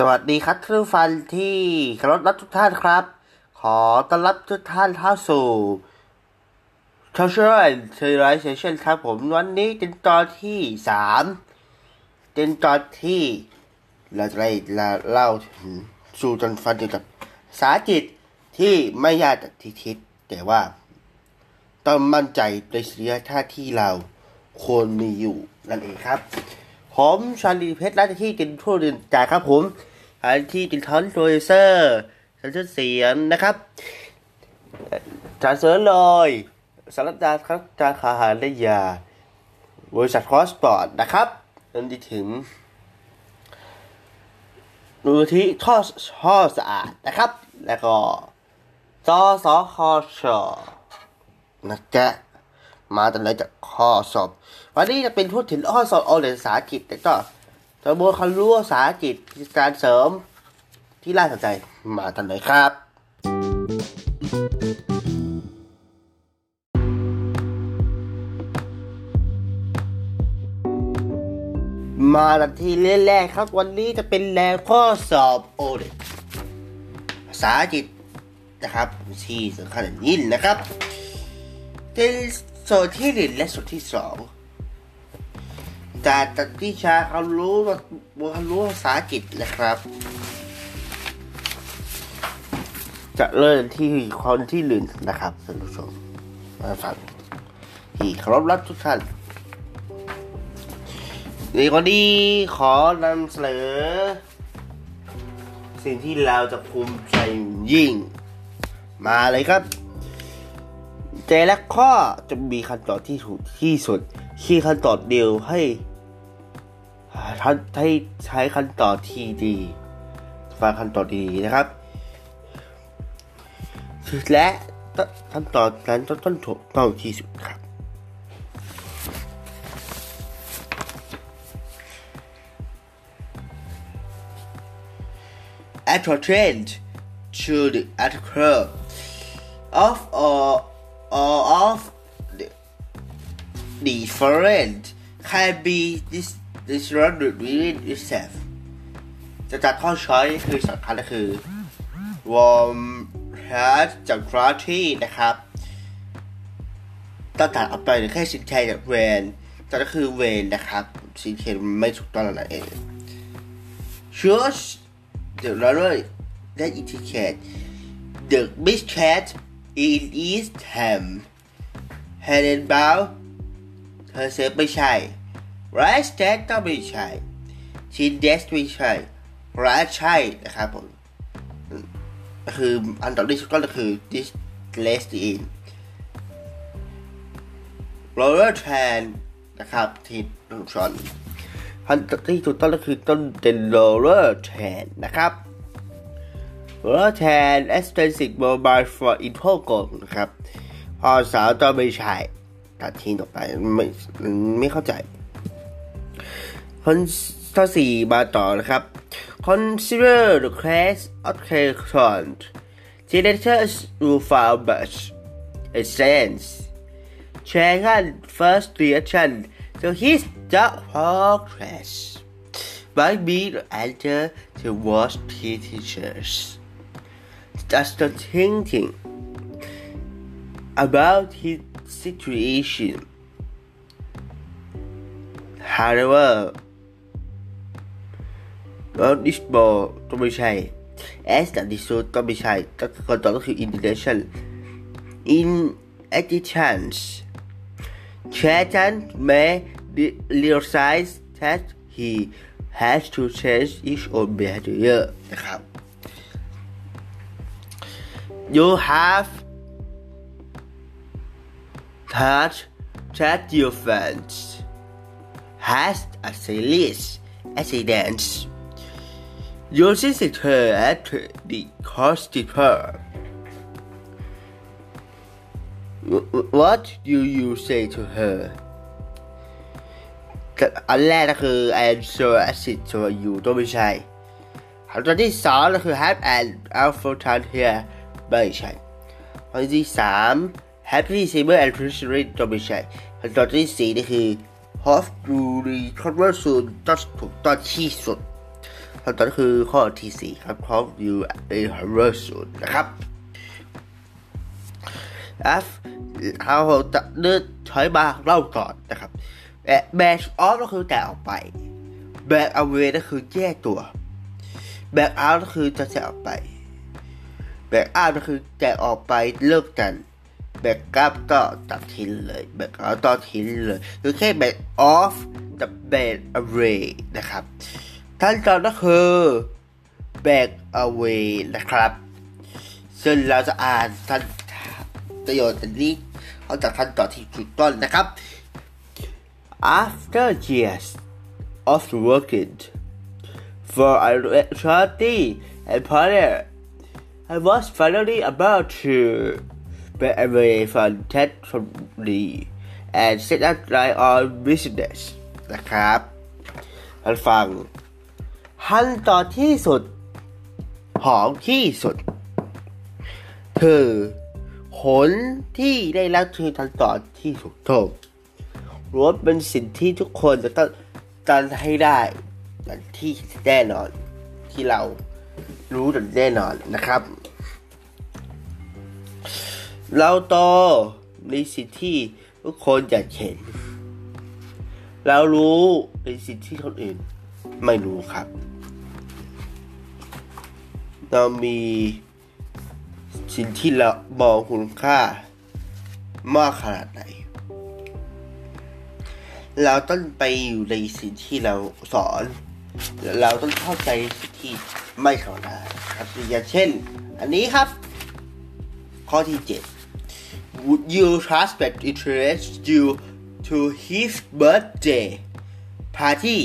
สวัสดีครับท่านผู้ฟังที่คารพรักทุกท่านครับ ขอต้อนรับทุกท่านเข้าสู่ทอชเชอร์เทอร์ไรเซชันครับผมวันนี้เป็นตอนที่สามเป็นตอนที่เราจะได้เล่าถึงสู่จนฟันเกี่ยวกับสาจิตที่ไม่ยากจากที่คิดแต่ว่า ต้องมั่นใจในสิ่งท่าที่เราควรมีอยู่นั่นเองครับผมชาลีเพชรรัตที่กินทั่วดินจ่ายครับผม อันที่กิทอนโรเซอร์สัญชาตเสียงนะครับจานเสริญเลยสารดาครับจาขาหารและยา บริษัทคอสปอร์ตนะครับจนถึงมูลที่ท่อท่อสะอาดนะครับ แล้วก็จอสอคอชอนะจ๊ะมาแต่ไหนจากข้อสอบ วันนี้จะเป็นพูดถึงข้อสอบเอเรียนภาษาอังกฤษแต่ก็ จะบนควารู้ภาษาอังการเสริมที่น่าสนใจมาทันเลยครับ มาทันทีแรกๆครับวันนี้จะเป็นแรงข้อสอบโอเรียนภาษาอังกฤษนะครับที่สำคัญยิ่งนะครับเป็นส่วนที่หนึ่งและส่วนที่สอง จากจากที่ชาเขารู้ว่าเขารู้ภาษาอังกฤษนะครับ จะเริ่มที่คนที่หนึ่งนะครับท่านผู้ชมมาฟังที่เคารพรักทุกท่านในวันนี้ขอนำเสนอสิ่งที่เราจะภูมิใจยิ่ง มาเลยครับ เจและข้อจะมีคำตอบที่ถูกที่สุดที่คำตอบเดียวให้ ท่านให้ใช้คำตอบทีดีฟังคำตอบดีนะครับ และคำตอบนั้นต้องต้องถูกต้องที่สุดครับ Actual trend should occur of or or of the different can be this disrupted within itself จะจัดข้อช้อยคือสำคัญก็คือ warm heart จาก quality นะครับต้องตัดออกไปหรือแค่สินแคจากเวนแต่ก็คือเวนนะครับสินแคไม่ถูกต้องนั่นเอง choose the runner that indicate the miscat in East Ham Helen Bow เธอเซฟไม่ใช่ Rice Dead ก็ไม่ใช่ Chin Desk ไม่ใช่ Rice ใช่นะครับผมคืออันต่อที่สุดก็คือ This Last In Roller Tran นะครับที่นุ่ชอนพันที่ถูกต้องก็คือต้นเป็น Roller Tran นะครับ Roller Tran Extensive Mobile for Info Go นะครับพอสาวต้องไม่ใช่ตัดทิ้งออกไปไม่ไม่เข้าใจ ข้อสี่มาต่อนะครับ Consider the class of content generators who found much a sense Sharon first reaction to his dark progress might be the answer to what he teaches. Just thinking about his situation. However, ม่ใช่ก็คำตอบก็คือ intention in additions Chatan may realize that he has to change his own behavior นะครับ You have that that your friends has a serious accidents. You visit her at the hospital. What do you say to her? อันแรกก็คือ I'm so acid to you ต้องไม่ใช่ อันที่สองก็คือ have an alpha tan here ไม่ใช่ตอนที่สาม happy saber and treasury ต้องไม่ใช่อันที่สี่นี่คือ hope you recover soon ต้องถูกต้องที่สุด ขั้นตอนคือข้อที่ 4 ครับ How you a rehearsal นะครับ F เราจะเลือกใช้มาเล่าก่อนนะครับ back off ก็คือแกออกไป back away ก็คือแยกตัว back out ก็คือจะแกออกไป back out ก็คือแกออกไปเลิกกัน back up ก็ตัดทิ้งเลย back out ก็ทิ้งเลยคือแค่ back off กับ back away นะครับ ขั้นตอนก็คือ back away นะครับ ซึ่งเราจะอ่านขั้นประโยชน์นี้เขาจากขั้นตอนที่ถูกต้องนะครับ After years of working for a charity and partner, I was finally about to break away from that company and set up my own business นะครับท่านฟัง ขั้นตอนที่สุดของที่สุด คือผลที่ได้รับคือทันตอนที่ถูกต้องรวมเป็นสิ่งที่ทุกคนจะต้องการให้ได้อย่างที่แน่นอน ที่เรารู้กันแน่นอนนะครับ เราโตในสิ่งที่ทุกคนอยากเห็น เรารู้ในสิ่งที่คนอื่นไม่รู้ครับ เรามีสิ่งที่เรามองคุณค่ามากขนาดไหน เราต้องไปอยู่ในสิ่งที่เราสอน เราต้องเข้าใจสิ่งที่ไม่เข้าใจครับอย่างเช่น อันนี้ครับ ข้อที่ 7 Would you suspect interest you to his birthday party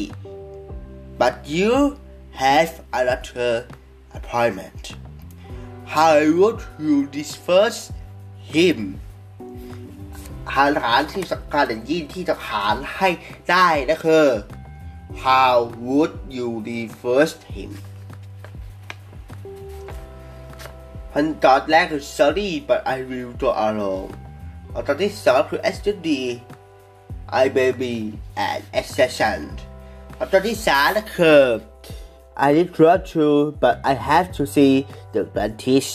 but you have another appointment How would you disperse him หารฐานที่สำคัญอย่างยิ่งที่จะหารให้ได้นะคือ How would you disperse him พันตอนแรกคือ sorry but I will go alone ตอนที่สองคือ Study I baby and accession ตอนที่สามนะคือ I did try to but I have to see the dentist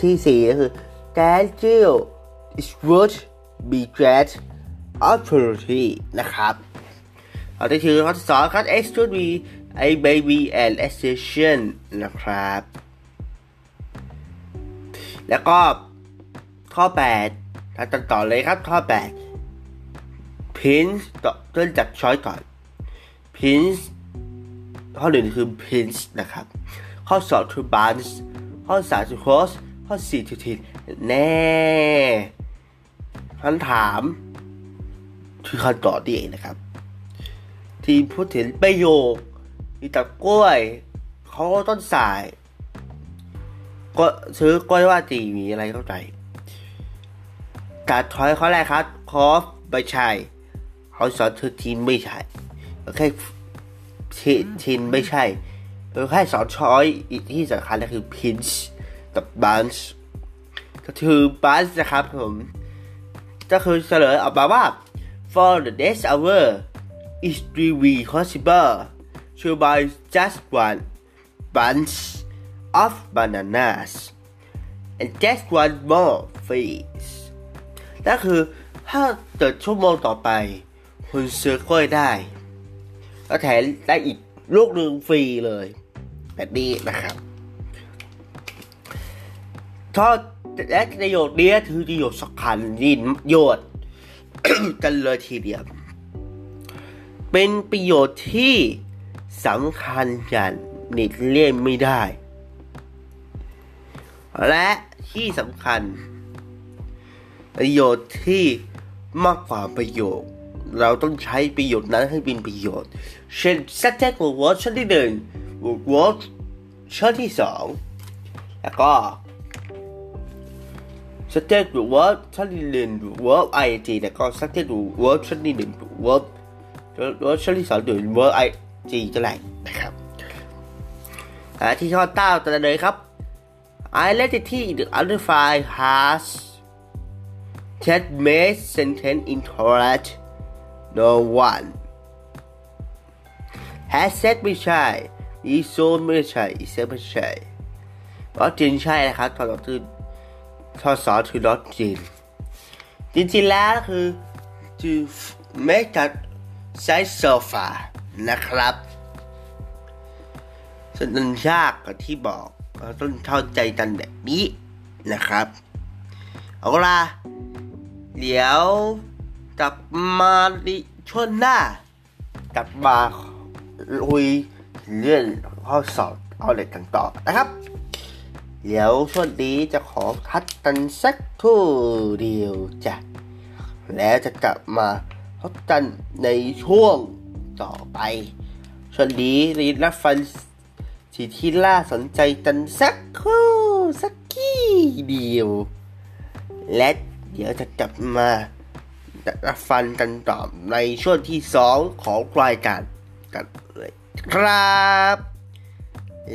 ที่สี่ก็คือ Daniel is would be glad opportunity นะครับอันที่คือข้อที่สองครับ X to be a baby and accession นะครับ แล้วก็ข้อ8ถ้าต่อเลยครับข้อ 8 Prince ต่อเริ่มจากช้อยก่อน p i n c ข้อหนึ่งคือ p i n c นะครับ ข้อสองคือ Barnes ข้อสามคือ Cross ข้อสี่คือ Tin แน่คำถามคือคำตอบนี่เองนะครับ ที่พูดถึงประโยคมีตับกล้วยเขาต้นสาย ก็ซื้อกล้วยว่าจีมีอะไรเข้าใจการทอยข้อแรกครับคอฟไม่ใช่เขาสอนเธอทีมไม่ใช่ แค่ทีนไม่ใช่แค่สอนช้อยอีกที่สำคัญก็คือ pinch กับ bunch ก็คือ bunch นะครับผม ก็คือเฉลยออกมาว่า for the next hour is really possible to buy just one bunch of bananas and just one more fees นั่นคือถ้าเกิดชั่วโมงต่อไป คุณซื้อกล้วยได้ ก็แถมได้อีกลูกหนึ่งฟรีเลย แบบนี้นะครับทอดและประโยชน์นี้คือประโยชน์สำคัญยินโยชน์กันเลยทีเดียว เป็นประโยชน์ที่สำคัญอย่างหนีเลี่ยงไม่ได้ และที่สำคัญ ประโยชน์ที่มากกว่าประโยชน์ เราต้องใช้ประโยชน์นั้นให้เป็นประโยชน์ เช่น subject word ชั้นที่หนึ่ง word ชั้นที่สองแล้วก็ subject word ชั้นที่หนึ่ง verb ing แล้วก็ subject word ชั้นที่หนึ่ง verb verb ชั้นที่สองหรือ verb ing ก็ได้นะครับที่ข้อเต้าต่อเลยครับ identity the other file has that makes sentence incorrect no one แฮชแท็กไม่ใช่อีโซนไม่ใช่อีเซไม่ใช่เพราะจีนใช่นะครับตอนเราคือทอสอถือรถจีนจริงๆแล้วคือ to make that size sofa นะครับส่วนนันยากกับที่บอกเราต้องเข้าใจกันแบบนี้นะครับเอาละเดี๋ยวกลับมาในช่วงหน้ากลับมา คุยเรื่องข้อสอบเอาเด็กกันต่อนะครับ เดี๋ยวช่วงนี้จะขอทัดกันสักครู่เดียวจ้ะ แล้วจะกลับมาพบกันในช่วงต่อไป ช่วงนี้รีรับฟังสิที่น่าสนใจกันสักครู่สักกี้เดียว และเดี๋ยวจะกลับมารับฟังกันต่อในช่วงที่สองของรายการกัน ครับ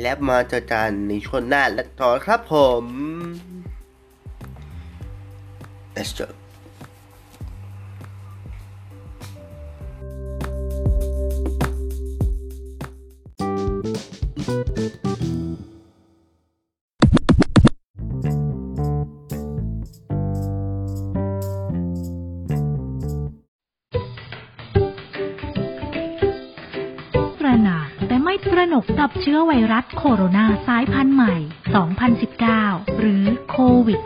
และมาเจอกันในช่วงหน้าและต่อครับผม Let's go นกกับเชื้อไวรัสโคโรนาสายพันธุ์ใหม่ 2019 หรือโควิด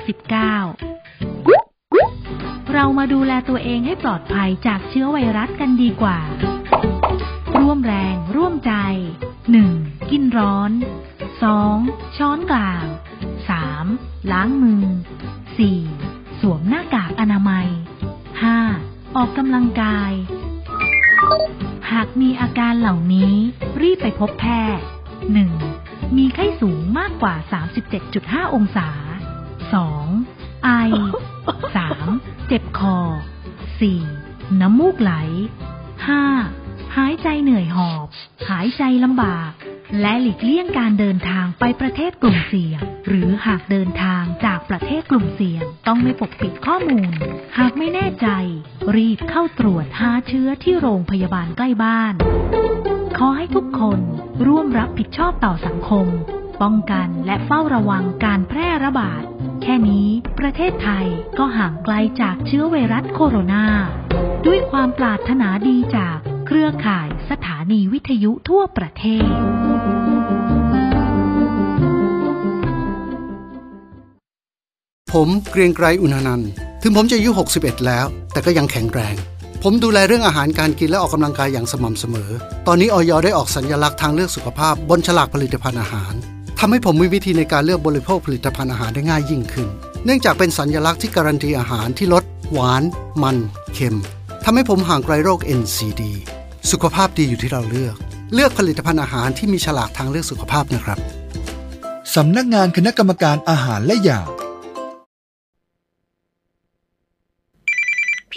-19 เรามาดูแลตัวเองให้ปลอดภัยจากเชื้อไวรัสกันดีกว่า ร่วมแรงร่วมใจ 1. กินร้อน 2. ช้อนกลาง 3. ล้างมือ 4. สวมหน้ากากอนามัย 5. ออกกำลังกาย หากมีอาการเหล่านี้ รีบไปพบแพทย์ 1. มีไข้สูงมากกว่า 37.5 องศา 2. ไอ 3. เจ็บคอ 4. น้ำมูกไหล 5. หายใจเหนื่อยหอบ หายใจลำบาก และหลีกเลี่ยงการเดินทางไปประเทศกลุ่มเสี่ยง หรือหากเดินทางจากประเทศกลุ่มเสี่ยง ต้องไม่ปกปิดข้อมูล หากไม่แน่ใจ รีบเข้าตรวจหาเชื้อที่โรงพยาบาลใกล้บ้าน ขอให้ทุกคนร่วมรับผิดชอบต่อสังคม ป้องกันและเฝ้าระวังการแพร่ระบาด แค่นี้ประเทศไทยก็ห่างไกลจากเชื้อไวรัสโคโรนา ด้วยความปรารถนาดีจากเครือข่ายสถานีวิทยุทั่วประเทศ ผมเกรียงไกรอุณนันท์ถึงผมจะอายุ 61 แล้ว แต่ก็ยังแข็งแรง ผมดูแลเรื่องอาหารการกินและออกกำลังกายอย่างสม่ำเสมอ ตอนนี้ออยได้ออกสัญญลักษณ์ทางเลือกสุขภาพบนฉลากผลิตภัณฑ์อาหารทำให้ผมมีวิธีในการเลือกบริโภคผลิตภัณฑ์อาหารได้ง่ายยิ่งขึ้น เนื่องจากเป็นสัญลักษณ์ที่การันตีอาหารที่ลด หวาน มัน เค็มทำให้ผมห่างไกลโรค NCD สุขภาพดีอยู่ที่เราเลือก เลือกผลิตภัณฑ์อาหารที่มีฉลากทางเลือกสุขภาพนะครับสำนักงานคณะกรรมการอาหารและยา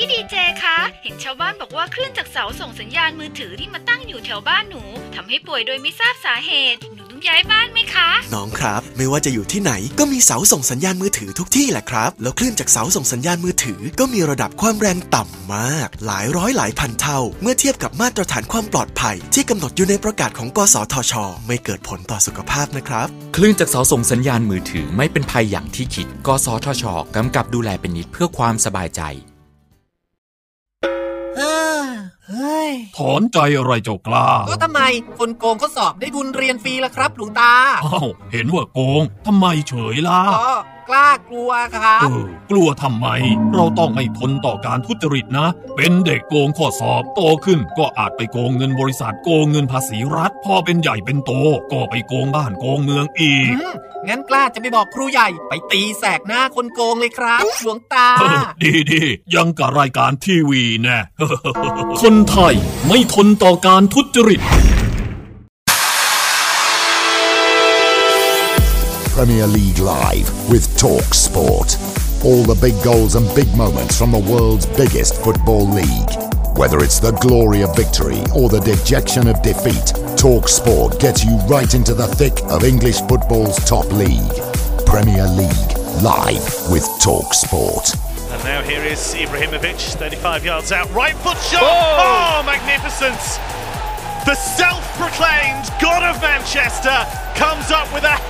พี่ดี เจคะ เห็นชาวบ้านบอกว่าคลื่นจากเสาส่งสัญญาณมือถือที่มาตั้งอยู่แถวบ้านหนูทำให้ป่วยโดยไม่ทราบสาเหตุ หนูต้องย้ายบ้านไหมคะ น้องครับ ไม่ว่าจะอยู่ที่ไหนก็มีเสาส่งสัญญาณมือถือทุกที่แหละครับ แล้วคลื่นจากเสาส่งสัญญาณมือถือ ก็มีระดับความแรงต่ำมาก หลายร้อยหลายพันเท่า เมื่อเทียบกับมาตรฐานความปลอดภัย ที่กำหนดอยู่ในประกาศของกสทช ไม่เกิดผลต่อสุขภาพนะครับ คลื่นจากเสาส่งสัญญาณมือถือไม่เป็นภัยอย่างที่คิด กสทชกำกับดูแลเป็นนิดเพื่อความสบายใจ ถอนใจอะไรเจ้ากล้า ก็ทำไมคนโกงเขาสอบได้ทุนเรียนฟรีละครับ หลวงตาอ้าวเห็นว่าโกงทำไมเฉยล่ะ ก็กล้ากลัวครับ เออกลัวทำไม เราต้องไม่ทนต่อการทุจริตนะ เป็นเด็กโกงข้อสอบโตขึ้น ก็อาจไปโกงเงินบริษัทโกงเงินภาษีรัฐ พอเป็นใหญ่เป็นโต ก็ไปโกงบ้านโกงเมืองอีก อืมงั้นกล้าจะไปบอกครูใหญ่ไปตีแสกหน้าคนโกงเลยครับ หลวงตา เออดีดียังกับรายการทีวีแน่ คนไทยไม่ทนต่อการทุจริต Premier League Live with Talk Sport. All the big goals and big moments from the world's biggest football league. Whether it's the glory of victory or the dejection of defeat, Talk Sport gets you right into the thick of English football's top league. Premier League Live with Talk Sport. And now here is Ibrahimovic, 35 yards out, right foot shot. Oh, oh magnificent! the self proclaimed God of Manchester, comes up with a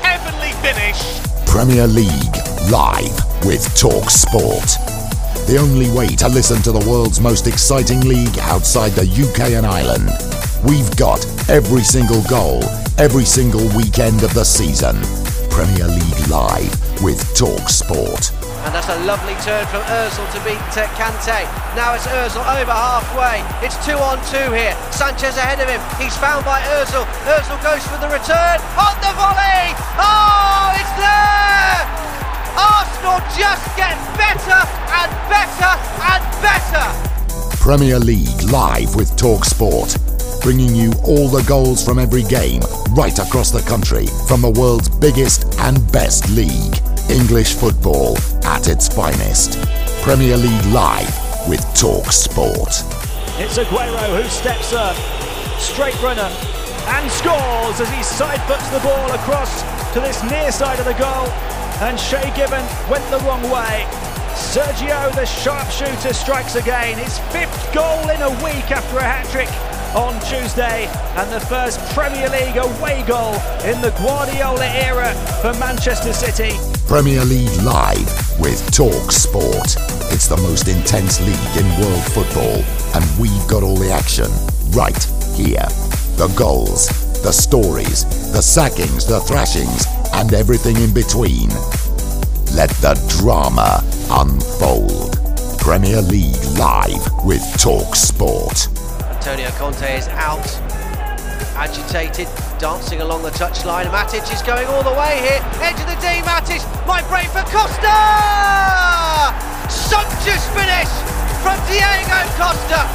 finish. Premier League live with Talk Sport. The only way to listen to the world's most exciting league outside the UK and Ireland. We've got every single goal, every single weekend of the season. Premier League live with Talk Sport. And that's a lovely turn from Ozil to beat Kante. Now it's Ozil over halfway. It's two on two here. Sanchez ahead of him. He's found by Ozil. Ozil goes for the return. On the volley! Oh, it's there! Arsenal just get better and better and better. Premier League live with Talk Sport. Bringing you all the goals from every game right across the country from the world's biggest and best league. English football at its finest. Premier League live with Talk Sport. It's Aguero who steps up, straight runner, and scores as he side foots the ball across to this near side of the goal. And Shay Gibbon went the wrong way. Sergio, the sharpshooter, strikes again. His fifth goal in a week after a hat trick on Tuesday, and the first Premier League away goal in the Guardiola era for Manchester City. Premier League live with Talk Sport. It's the most intense league in world football, and we've got all the action right here. The goals, the stories, the sackings, the thrashings, and everything in between. Let the drama unfold. Premier League live with Talk Sport. Antonio Conte is out, agitated, dancing along the touchline. Matic is going all the way here. Edge of the D, Matic might break for Costa! Sumptuous finish from Diego Costa.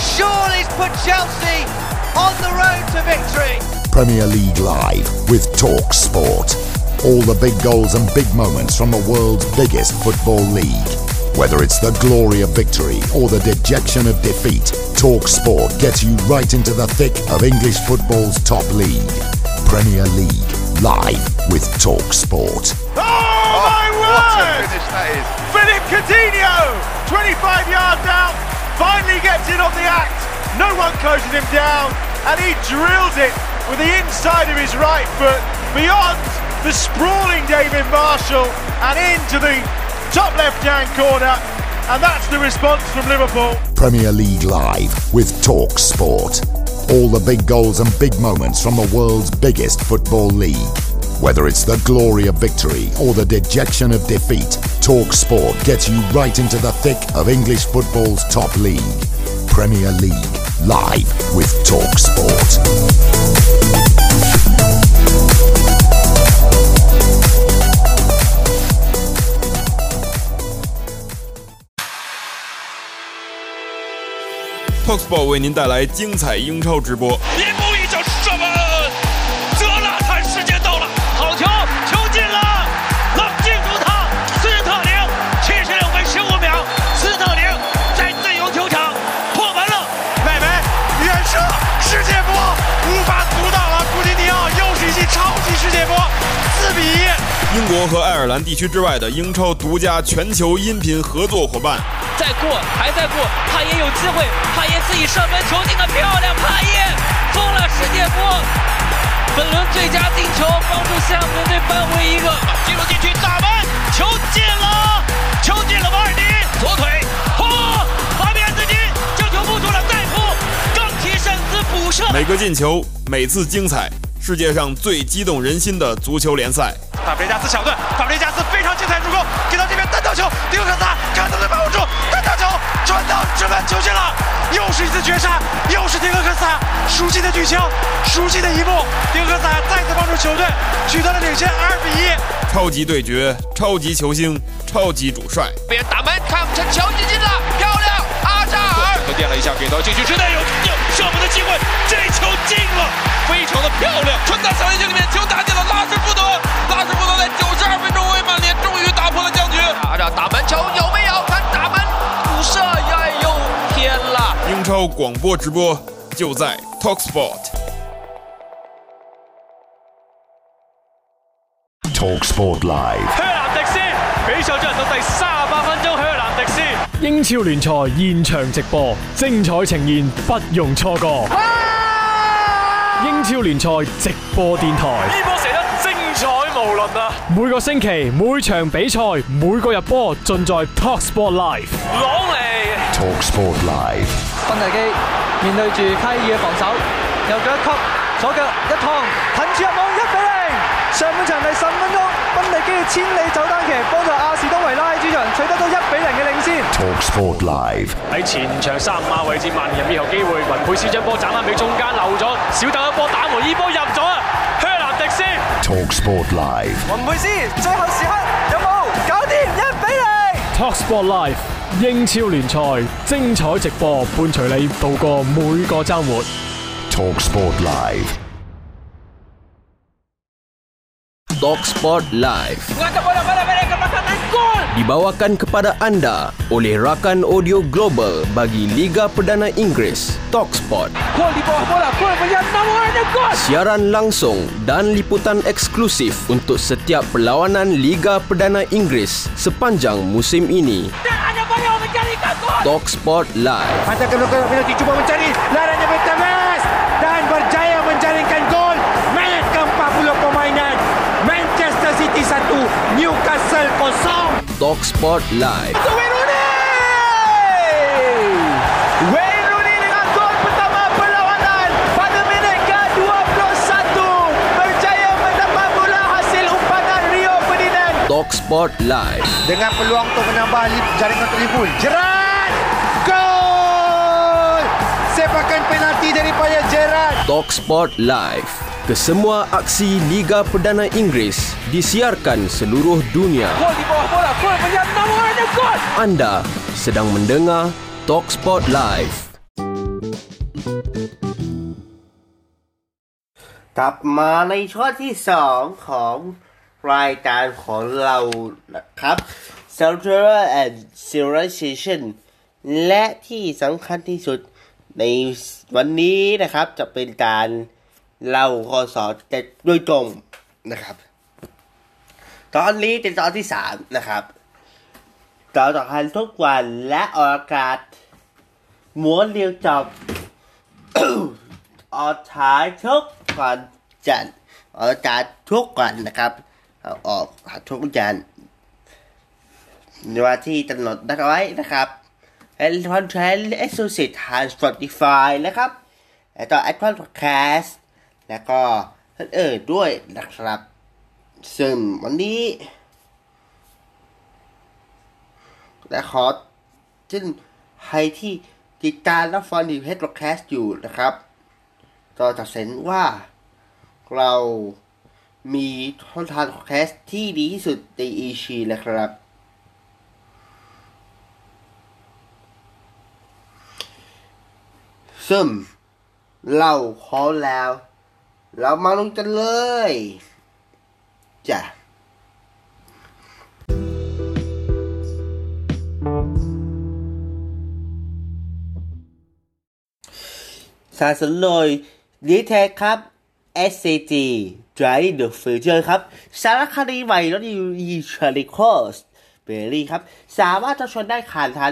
Surely's put Chelsea on the road to victory. Premier League live with Talk Sport. All the big goals and big moments from the world's biggest football league. Whether it's the glory of victory or the dejection of defeat, Talk Sport gets you right into the thick of English football's top league. Premier League live with Talk Sport. Oh, my oh, word! finish that is. Philip Coutinho, 25 yards out, finally gets in on the act. No one closes him down, and he drills it with the inside of his right foot beyond the sprawling David Marshall and into the top left-hand corner. And that's the response from Liverpool. Premier League live with Talk Sport. All the big goals and big moments from the world's biggest football league. Whether it's the glory of victory or the dejection of defeat, Talk Sport gets you right into the thick of English football's top league. Premier League live with Talk Sport. Talksport 为您带来精彩英超直播。一步一脚射门，泽拉坦时间到了，好球，球进了，冷静住他，斯特林，七十六分十五秒，斯特林在自由球场破门了，外门远射，世界波无法阻挡了，古蒂尼奥又是一记超级世界波，四比一。英国和爱尔兰地区之外的英超独家全球音频合作伙伴。再过，还在过，帕耶有机会，帕耶自己射门，球进的漂亮，帕耶封了世界波，本轮最佳进球，帮助西汉姆联队扳回一个，进入禁区打门，球进了，球进了，瓦尔迪左腿，嚯，法比安斯基将球扑出了，再扑，更提身子补射，每个进球，每次精彩，世界上最激动人心的足球联赛。法布雷加斯抢断，法布雷加斯非常精彩助攻，给到这边单刀球，迪克萨看能不能把握住，传到直门球进了，又是一次绝杀，又是迪克萨，熟悉的剧情，熟悉的一幕，迪克萨再次帮助球队取得了领先二比一。超级对决，超级球星，超级主帅。边打门，看不成球进进了，漂亮，阿扎尔和垫了一下，给到禁区之内有有射门的机会，这球进了，非常的漂亮，传到小禁区里面，球打进了拉什福德。拉什福德在九十二分钟为曼联终于打破了僵局。打着打门球有没有？看打门补射，哎呦天啦！英超广播直播就在 Talksport。Talksport Live。香南迪斯比賽進行到第三十八分鐘，香南迪斯英超聯賽現場直播，精彩呈現，不容錯過。英超聯賽直播電台。呢波射得精彩無倫啊！每個星期每場比賽每個入波盡在 Talksport Live。朗尼 Talksport Live. 芬尼基面對住溪爾嘅防守，右腳一級，左腳一趟，近住入網一比零。上半場第十分鐘，芬尼基嘅千里走單騎幫助亞士東維拉喺主場取得到一比零嘅領先。Talksport Live. 喺前場三碼位置萬人滅球機會，雲佩斯將波斬翻俾中間漏咗，小豆一波打門，呢波入咗啊！迪斯 Talksport Live. 雲佩斯最後時刻有冇搞掂一比零？Talksport Live 英超聯賽精彩直播，伴隨你度過每個週末。Talksport Live. Talksport Live Mengangkat bola pada dibawakan kepada anda oleh rakan audio global bagi Liga Perdana Inggeris Talksport. Gol di bawah bola, gol nomor dan gol. Siaran langsung dan liputan eksklusif untuk setiap perlawanan Liga Perdana Inggeris sepanjang musim ini. Dan ada banyak menjadikan gol. Talksport Live. Hantarkan ke penalti cuba mencari larannya Betemes dan berjaya menjaringkan gol. Menit ke-40 permainan. Manchester City 1, Newcastle 0. Talksport Live. Wayne Rooney! Wayne Rooney dengan gol pertama perlawanan pada minit ke-21 berjaya mendapat bola hasil umpanan Rio Ferdinand. Talksport Live. Dengan peluang untuk menambah jaringan Liverpool. Gerrard! Gol! Sepakan penalti daripada Gerrard. Talksport Live. Kesemua aksi Liga Perdana Inggeris disiarkan seluruh dunia. Gol di bawah bola, gol melihat nomor dan gol. Anda sedang mendengar Talksport Live. กลับมาในช่วงที่สองของรายการของเรานะครับ c e n t r a and Civilization และที่สำคัญที่สุดในวันนี้นะครับจะเป็นการเล่าข้อสอบแต่โดยตรงนะครับ ตอนนี้เป็นตอนที่สามนะครับตอนต่อกันทุกวันและออกอากาศม้วนเรียวจบออกฉายทุกวันจันทร์ออกอากาศทุกวันนะครับ ออกทุกวันจันทร์ในวันที่กำหนดนัดเอาไว้นะครับแอนคอนเทนต์เอ็กซ์คลูซีฟทาง Spotify นะครับ แล้วก็แอดพอดแคสต์แล้วก็ท่านเอ่ยด้วยนะครับ ซึ่งวันนี้และขอซึ่งใครที่ติดตามรับฟังดีเพจแคสต์อยู่นะครับก็จะเห็นว่าเรามีช่องทางแคสที่ดีที่สุดในอีชีนะครับ ซึ่งเราพร้อแล้ว เรามาลงกันเลย จ้ะสนับสนุนโดยดีเทคครับ SCG Drive the Future ครับ สารคดีใหม่รถยูอีชาริคอสเบอรี่ครับ สามารถจะชมได้ผ่านทาง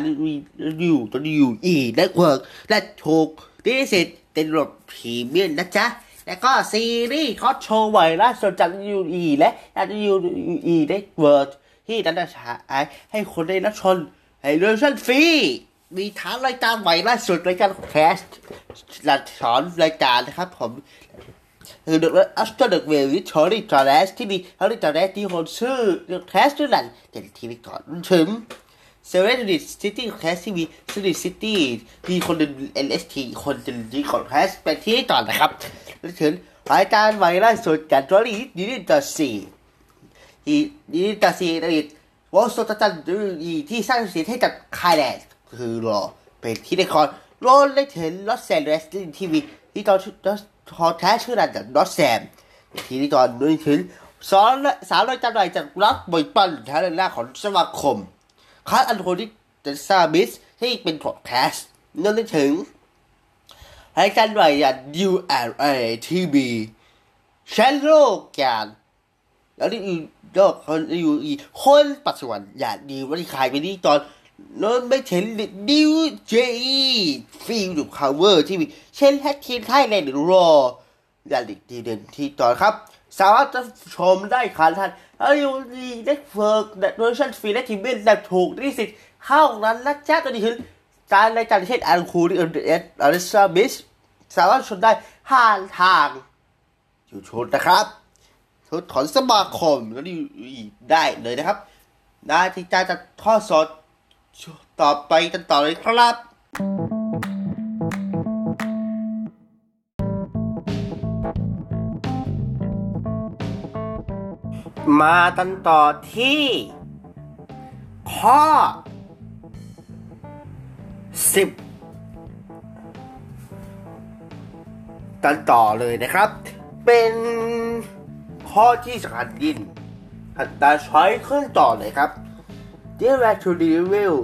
ยูตัวยูอีเน็ตเวิร์กและถูกดิสิตเป็นรถพรีเมียมนะจ๊ะ แล้วก็ซีรีส์คอสโชว์ใหม่ล่าสุดจากยูอีและยูอีเน็ตเวิร์กที่นัดฉายให้คนได้รับชมให้เรื่องสั้นฟรีมีทางรายการใหม่ล่าสุดรายการแคสต์หลักสอนรายการนะครับผมคือเดอะอัสเตอร์เดอะเวลวิทอรี่จอร์แดสที่มีทอรี่จอร์แดสที่คนชื่อเดอะแคสต์ด้วยนั่นแต่ทีนี้ก่อนถึง เซเว่นดิซิตี้แคสที่มีซิตี้ซิตี้มีคนดึงเอ็นเอสทีคนหนึ่งที่ของแคสไปที่ก่อนะครับ แล้วถึงรายการใหม่ล่าสุดจากจอรี่ดิจิตอลซีที่ดิจิตอลซีนั่นเองวอลโซตันดีที่สร้างสีให้กับไคแลนด์คือรอเป็นที่ในคอนโรลได้ถึงลอสแอนเจลิสทีวีที่ตอนพอแท้ชื่อดังจากดอสแซมทีนี้ตอนนู้ถึงสอนสาวรายการใหญ่จากรักบอยปันแท้ในหน้าของสมาคม คัสอันโทนิจะซาบิสที่เป็นพอดแคสต์นั่นถึงรายการใหญ่อย่าง ULA TV แชนโลกอย่างแล้วนี่โลกคนอยู่อีคนปัจจุบันอย่างดีวันที่ขายไปนี่ตอนนนไม่เห็นดิวเจฟีลดูคาเวอร์ที่มีเช่นแฮกทีนไทยแลนด์รอยันอีกทีเด่นที่ต่อครับ สามารถจะชมได้ขันทัน อาอยู่ดีเน็ตเวิร์กเน็ตเวอร์ชันฟรีและทีมเล่นแบบถูกที่สิทธิ์เข้านั้นและแจ้ตัวนี้คือการในการเช่นอันคูดิเอเอสอาริซาบิสสามารถชมได้ผ่านทาง อยูทูบนะครับทุกถอนสมาคมแล้วดีได้เลยนะครับได้ที่จะจะทอดสดต่อไปกันต่อเลยครับ มากันต่อที่ ข้อ 10กันต่อเลยนะครับ เป็นข้อที่สำคัญยิ่งอัตราช้ขึ้นต่อเลยครับ d i r e c t to review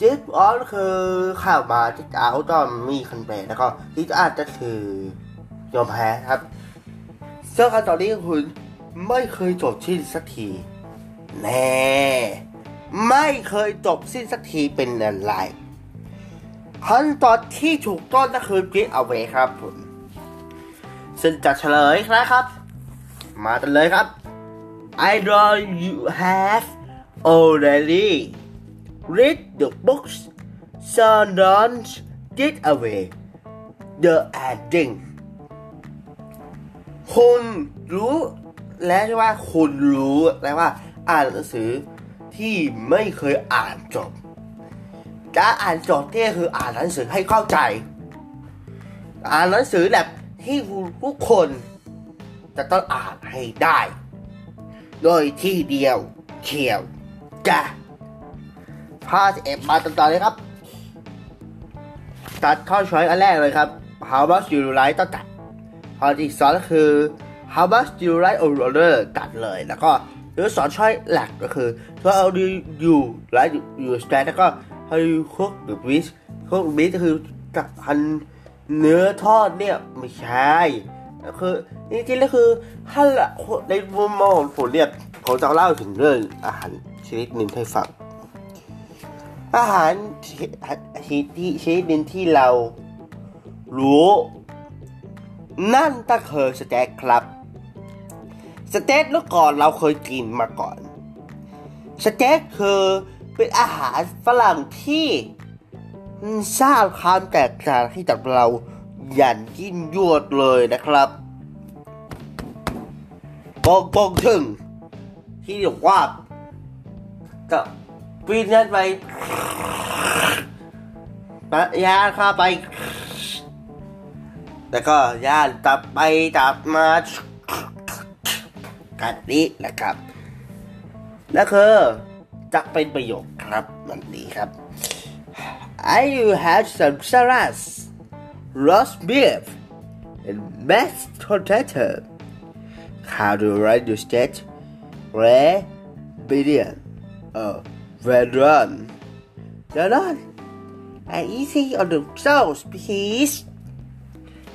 จิ๊บออนคือข่าวมาที่เอาตอนมีคันแปลแล้วก็ที่อาจจะคือยอมแพ้ครับเสื้อคันตอนนี้คุณ ไม่เคยจบสิ้นสักทีแน่ไม่เคยจบสิ้นสักทีเป็นอะไรขั้นตอนที่ถูกต้องก็คือ get away ครับผมซึ่งจะเฉลยนะครับ มากันเลยครับ I know you have already read the books so don't get away the ending คุณรู้ และว่าคุณรู้และว่า อ่านหนังสือที่ไม่เคยอ่านจบการอ่านจบนี่คืออ่านหนังสือให้เข้าใจ อ่านหนังสือแบบที่ทุกคนจะต้องอ่านให้ได้ โดยที่เดียวเขียวจ้ะพาเอฟมาต่อเลยครับ ตัดข้อช้อยอันแรกเลยครับ How much you like ต้องตัดข้อที่สองก็คือ How much do you like order ตัดเลย แล้วก็หรือสอนช้อยหลักก็คือ How do you like you stand แล้วก็ How do you cook the fish cook the fish ก็คือกับพันเนื้อทอดเนี่ยไม่ใช่ก็คือจริงๆแล้วคือถ้าในมุมมองของผมเนี่ยผมจะเล่าถึงเรื่องอาหารชนิดหนึ่งให้ฟัง อาหารชนิดที่ชนิดหนึ่งที่เรารู้ นั่นก็คือสเต็กครับ สเต็กเมื่อก่อนเราเคยกินมาก่อน สเต็กคือเป็นอาหารฝรั่งที่สร้างความแตกต่างให้กับเราอย่างยิ่งยวดเลยนะครับบองบองถึง ที่เรียกว่าก็ปีนนั้นไปปะยาเข้าไป แล้วก็ย่านตับไปตับมา กันนี้นะครับแล้วคือจะเป็นประโยคครับมันนี้ครับ I will have some salads roast beef and mashed potato how do you like your steak rare medium or well done well done and easy on the sauce please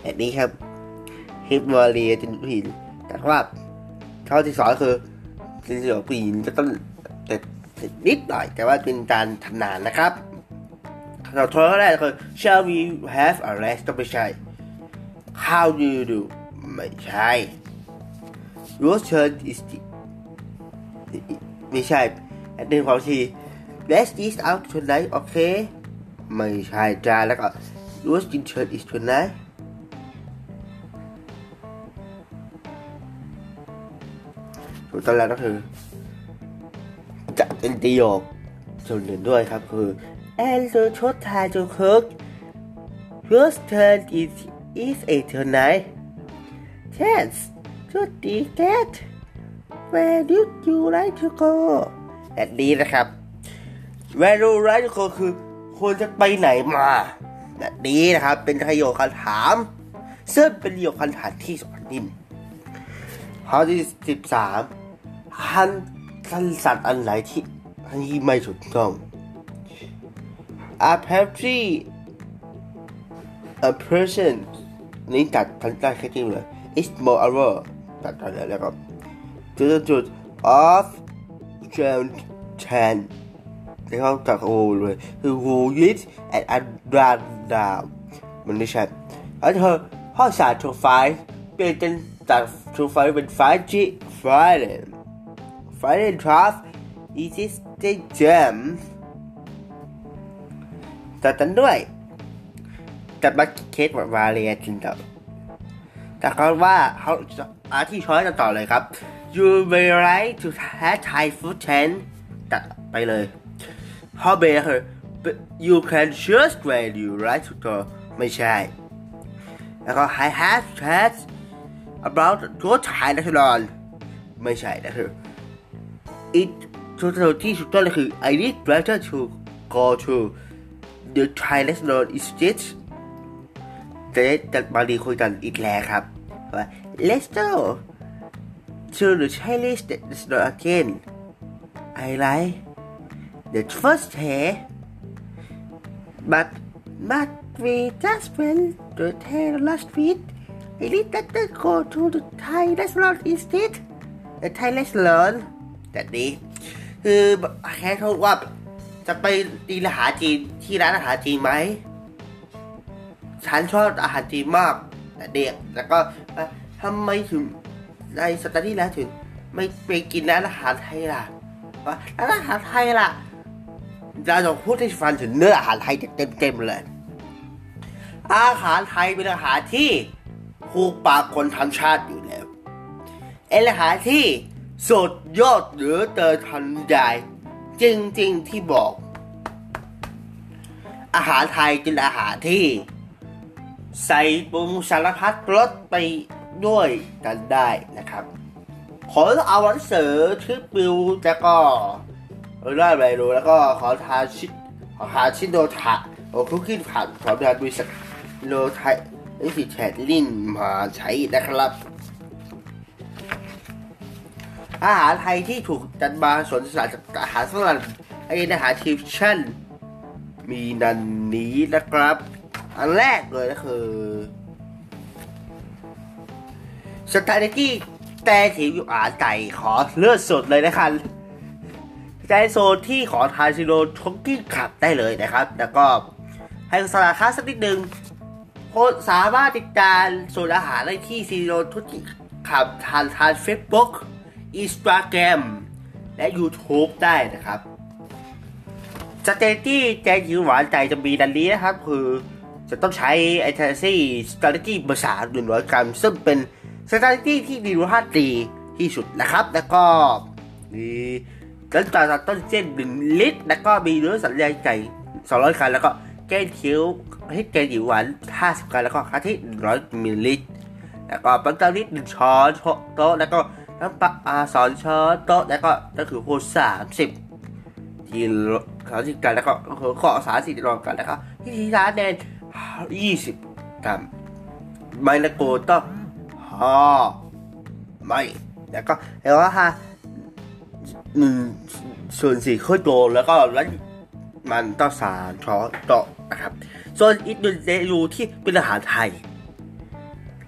อันนี้ครับฮิปมาเรีจินผินแต่ว่า ข้อที่สองคือจริงๆผู้หญิงจะต้องแต่นิดหน่อย แต่ว่าเป็นการทำนานนะครับเราโทรแรกคือ shall we have a rest ต้องไม่ใช่ how do you do ไม่ใช่ your turn is the ไม่ใช่อันหนึ่งของที let's eat out tonight โอเคไม่ใช่จ้าแล้วก็ your turn is tonight ตองแล้วก็คือจะเป็นประโยคส่วนหนึ่งด้วยครับคือ and the short time to cook your turn is is a tonight yes to the cat where do you like to go แบบนี้นะครับ where do you like to go คือคุณจะไปไหนมาแบบนี้นะครับ เป็นประโยคคำถาม ซึ่งเป็นประโยคคำถามที่สอนดินข้อที่สิบสาม คันคันสัตว์อันไหนที่ไม่ถูกต้อง apparently a person นี่ตัดทันได้แค่ที่เลย is more hour ตัดทันแล้วก็จุดจุด of John Chan ที่เขาตัดโอเลยคือ who is at a run down มันไม่ใช่แล้วเธอข้อสาม to five เปลี่ยนกันจาก True Fire เป็น Friday Draft Easy Stay Jam ต่อกันด้วยจัดมาเคสวาเรียจินเดอแต่เขาว่าเขาอาที่ช้อยกันต่อเลยครับ You may like to have Thai food ten ตัดไปเลย How b e her but you can choose where you like to go ไม่ใช่ แล้วก็ I have chat about your Thai restaurant ไม่ใช่นะคือ it ทุกที่สุดต้นเลยคือ I need better to go to the Thai restaurant is this จะจะบางทีคุยกันอีกแล้วครับว่า let's go to the Chinese restaurant again I like the first day but but we just went to Thai last week I need that to go to the Thai restaurant instead the Thai restaurant แต่นี้ คือแค่โทษว่าจะไปตีอาหารจีนที่ร้านอาหารจีนไหมฉันชอบอาหารจีนมากแต่เด็กแล้วก็ทำไมถึงในสตาร์ที่แล้วถึง ไม่ไปกินร้านอาหารไทยล่ะว่าร้านอาหารไทยล่ะเราจะพูดให้ฟังถึงเนื้ออาหารไทยเต็มๆเลย อาหารไทยเป็นอาหารที่คู่ปากคนทั้งชาติอยู่แล้วเอาหารที่ สุดยอดหรือเตอทันใหญ่จริงๆที่บอก อาหารไทยเป็นอาหารที่ ใส่ปรุงสารพัดรสไปด้วยกันได้นะครับขอเอาวันเสือทิปบิวแล้วก็ได้ไปรู้แล้วก็ขอทานชิขอทานชิโดทะโอคุกกี้ผ่านขอทานบริษัทโลไทยนี่สิแทดลินมาใช้นะครับ อาหารไทยที่ถูกจัดมาสนสารจากอาหารฝรั่งไอ้อาหารทิวชั่น มีนันนี้นะครับ อันแรกเลยก็คือสถานที่แต่ถิวอยู่อาไก่ขอเลือดสดเลยนะครับใจโซนที่ขอทานซิโรช็อกกี้ขับได้เลยนะครับ แล้วก็ให้สลาค่าสักนิดนึงโคสามารถติดตามโซนอาหารได้ที่ซีโรทุกขับทานทานเฟซบุ๊ก อินสตาแกรมและ YouTube ได้นะครับสเตตี้แจยิวหวานใจจะมีดันนี้นะครับ คือจะต้องใช้ไอเทนซี่สตรตี้ภาษาหนึ่งร้อยกรัมซึ่งเป็นสตรตี้ที่ดีรสชาติดีที่สุดนะครับ แล้วก็มีกันตาต้นเส้นหนึ่งลิตร แล้วก็มีเนื้อสัญญาไก่สองร้อยกรัมแล้วก็แก้เคี้ยวให้แกงหยิวหวานห้าสิบกรัมแล้วก็กะทิหนึ่งร้อยมิลลิลิตรแล้วก็ปังกาลิตหนึ่งช้อนโต๊ะแล้วก็ น้ำปลาสองช้อนโต๊ะแล้วก็ก็คือโคสามสิบกิโลสามสิบกรัมแล้วก็ขอสามสิบกิโลกรัมแล้วก็ที่ทีร้านแดนยี่สิบกรัมไม่ละโกต้องห่อไม่แล้วก็แล้วก็ฮะหนึ่งส่วนสี่ข้าวโตแล้วก็แล้วมันต้องสามช้อนโต๊ะนะครับ ส่วนอีกหนึ่งเมนูที่เป็นอาหารไทย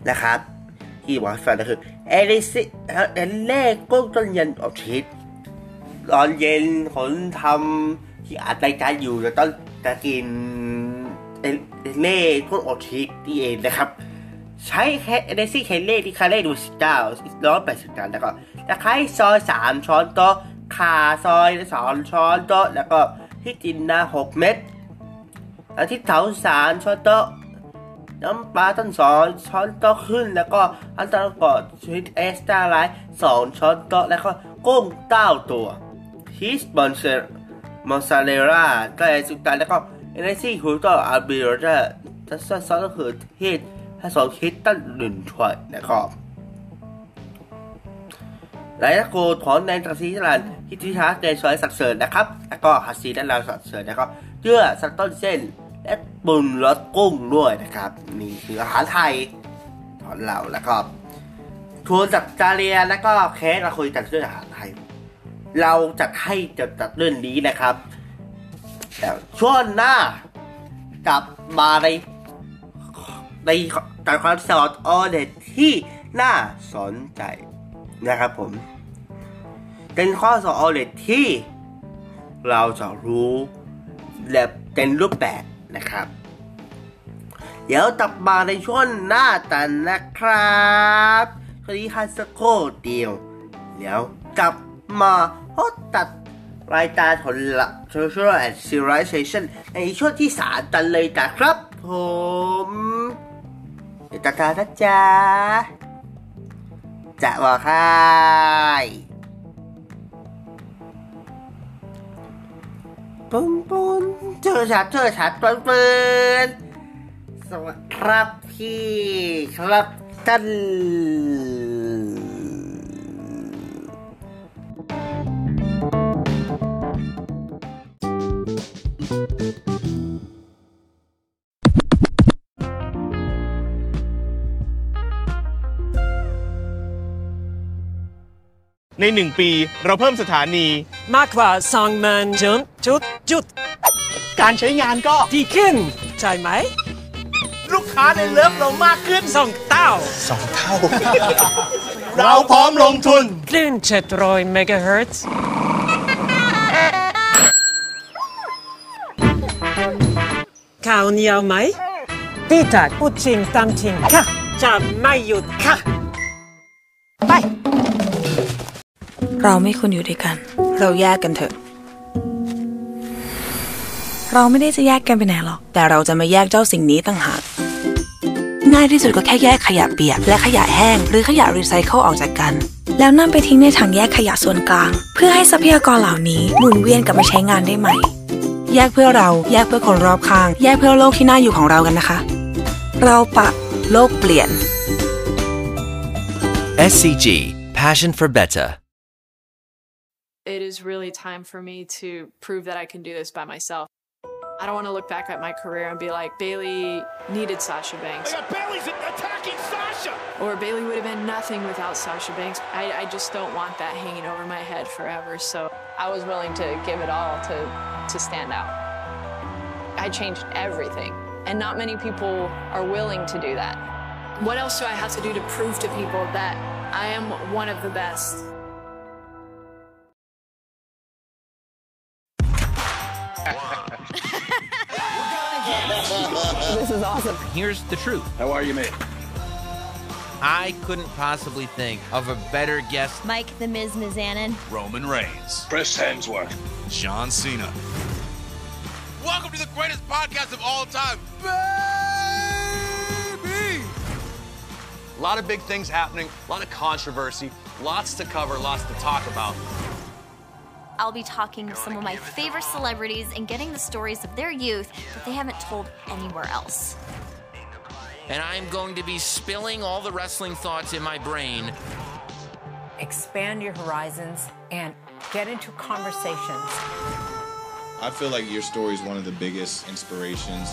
นะครับที่บอกให้ฟังก็คือ เอลิซิเอลเล่กุ้งต้นเย็นอบชีสตอนเย็นผมทำที่อัดรายการอยู่จะต้องจะกินเอเล่กุ้งอบชีสนี่เองนะครับ ใช้แค่เอลิซี่เคเล่ที่คาเล่ดูสิบเก้าร้อยแปดสิบกรัมแล้วก็ตะไคร้ซอยสามช้อนโต๊ะข่าซอยสองช้อนโต๊ะแล้วก็ที่จินนาหกเม็ดอาทิตย์เถาสามช้อนโต๊ะ น้ำปลาต้นสองช้อนโต๊ะขึ้น แล้วก็อันตรกอดชีสเอสตาไลท์สองช้อนโต๊ะแล้วก็กุ้งเต้าตัวชีสบอนเซอร์มอสซาเรลล่าก็เลยสุดท้ายแล้วก็เอเนซี่คูโตอาร์บิโรเดอร์ทัสซอสก็คือเทศถ้าสองคิดตั้งหนึ่งถ้วยนะครับหลายโกถอนแดนตะซีสลันฮิติชาร์ในซอยสักเสริญนะครับ แล้วก็ฮัสซีด้านเราสักเสริญนะครับเพื่อสักต้นเส้น และปรุงรสกุ้งด้วยนะครับ นี่คืออาหารไทยของเราแล้วก็ทัวร์จากจาเรียแล้วก็แคสเราคุยกันเรื่องอาหารไทย เราจัดให้จัดจัดเรื่องนี้นะครับแต่ช่วงหน้ากลับมาในในการความสอนออเดตที่น่าสนใจนะครับผม เป็นข้อสอบออเดตที่เราจะรู้และเป็นรูปแบบ นะครับ เดี๋ยวตับมาในช่วงหน้าตันนะครับคดีฮันสโคเดียวเดี๋ยวกลับมาฮอตตัดรายการผลละ Social and Civilization ในช่วงที่สามตันเลยนะครับผมเดี๋ยวตาตาจ๊ะจะบอกให้ ปุ้มปุ้มเจอชัดเจอชัดเปิ้นเปิ้นสวัสดีครับพี่ครับท่านในหนึ่งปี เราเพิ่มสถานีมากกว่าสองหมื่น จุดจุดจุด การใช้งานก็ดีขึ้น ใช่ไหม ลูกค้าในเลิฟเรามากขึ้นสองเต้าสองเท่า เราพร้อมลงทุน คลื่นเจ็ดร้อยเมกะเฮิรตซ์ข่าวเหนียวไหมพี่ตัดพูดจริงตามจริงค่ะ จะไม่หยุดค่ะ ไป เราไม่ควรอยู่ด้วยกัน เราแยกกันเถอะ เราไม่ได้จะแยกกันไปไหนหรอก แต่เราจะมาแยกเจ้าสิ่งนี้ต่างหากง่ายที่สุดก็แค่แยกขยะเปียก และขยะแห้ง หรือขยะรีไซเคิลออกจากกัน แล้วนำไปทิ้งในถังแยกขยะส่วนกลาง เพื่อให้ทรัพยากรเหล่านี้หมุนเวียนกลับมาใช้งานได้ใหม่ แยกเพื่อเราแยกเพื่อคนรอบข้าง แยกเพื่อโลกที่น่าอยู่ของเรากันนะคะ เราปะโลกเปลี่ยน SCG Passion for Better. it is really time for me to prove that I can do this by myself. I don't want to look back at my career and be like, Bailey needed Sasha Banks. Oh, Bailey's attacking Sasha! Or Bailey would have been nothing without Sasha Banks. I, I just don't want that hanging over my head forever. So I was willing to give it all to, to stand out. I changed everything. And not many people are willing to do that. What else do I have to do to prove to people that I am one of the best? This is awesome. Here's the truth. How are you, mate? I couldn't possibly think of a better guest. Mike the Miz Mizanin. Roman Reigns. Chris Hemsworth. John Cena. Welcome to the greatest podcast of all time. Baby! A lot of big things happening, a lot of controversy, lots to cover, lots to talk about. I'll be talking to some of my favorite celebrities and getting the stories of their youth that they haven't told anywhere else. And I'm going to be spilling all the wrestling thoughts in my brain. Expand your horizons and get into conversations. I feel like your story is one of the biggest inspirations.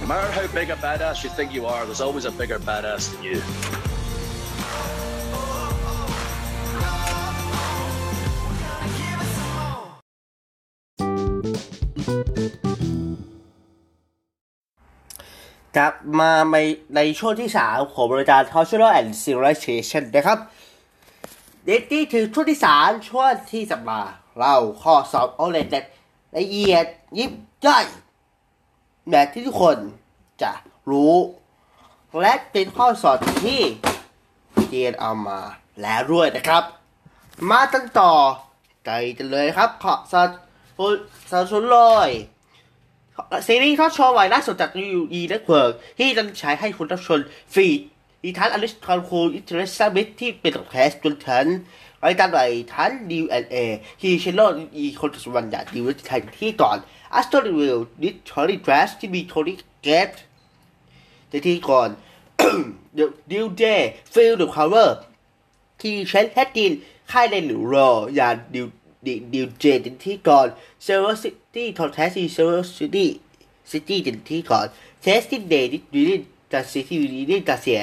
No matter how big a badass you think you are, there's always a bigger badass than you. กลับมาในในช่วงที่สามของบริการ Cultural and Civilization นะครับเด็ดนี่ถึงช่วงที่สามช่วงที่จะมาเราข้อสอบโอเลดละเอียดยิบย่อยแบบที่ทุกคนจะรู้ และเป็นข้อสอบที่เรียนเอามาแล้วด้วยนะครับ มาตั้งต่อใจกันเลยครับขอสอบสอบชุนเลย ซีรีส์ทอดโชว์ใหม่ล่าสุดจาก UE Network ที่จะฉายให้คุณรับชมฟรีอีทั้งอลิสคอนคูอินเทอร์เนชั่นมิที่เป็นแคสจนถึงรายการใหม่ทั้ง D&A ที่เชนโลอีคนสวรรค์จาดีวิทยที่ตอนอัสโตรีวิลดิทอรี่ดรัสที่มีโทนี่เกตในที่ก่อนดิวเดย์ฟิลดอะคาร์เวอร์ที่เชนแฮตตินค่ายในหรือรออย่างดิวดิวเจในที่ก่อนเซเวอร์ซิ ที่ทอแทสซีเซอร์ซิตี้ซิตี้ในที่ก่อนเทสติ้งเดย์ดิวิลินกาซิตี้วิลินกาเซีย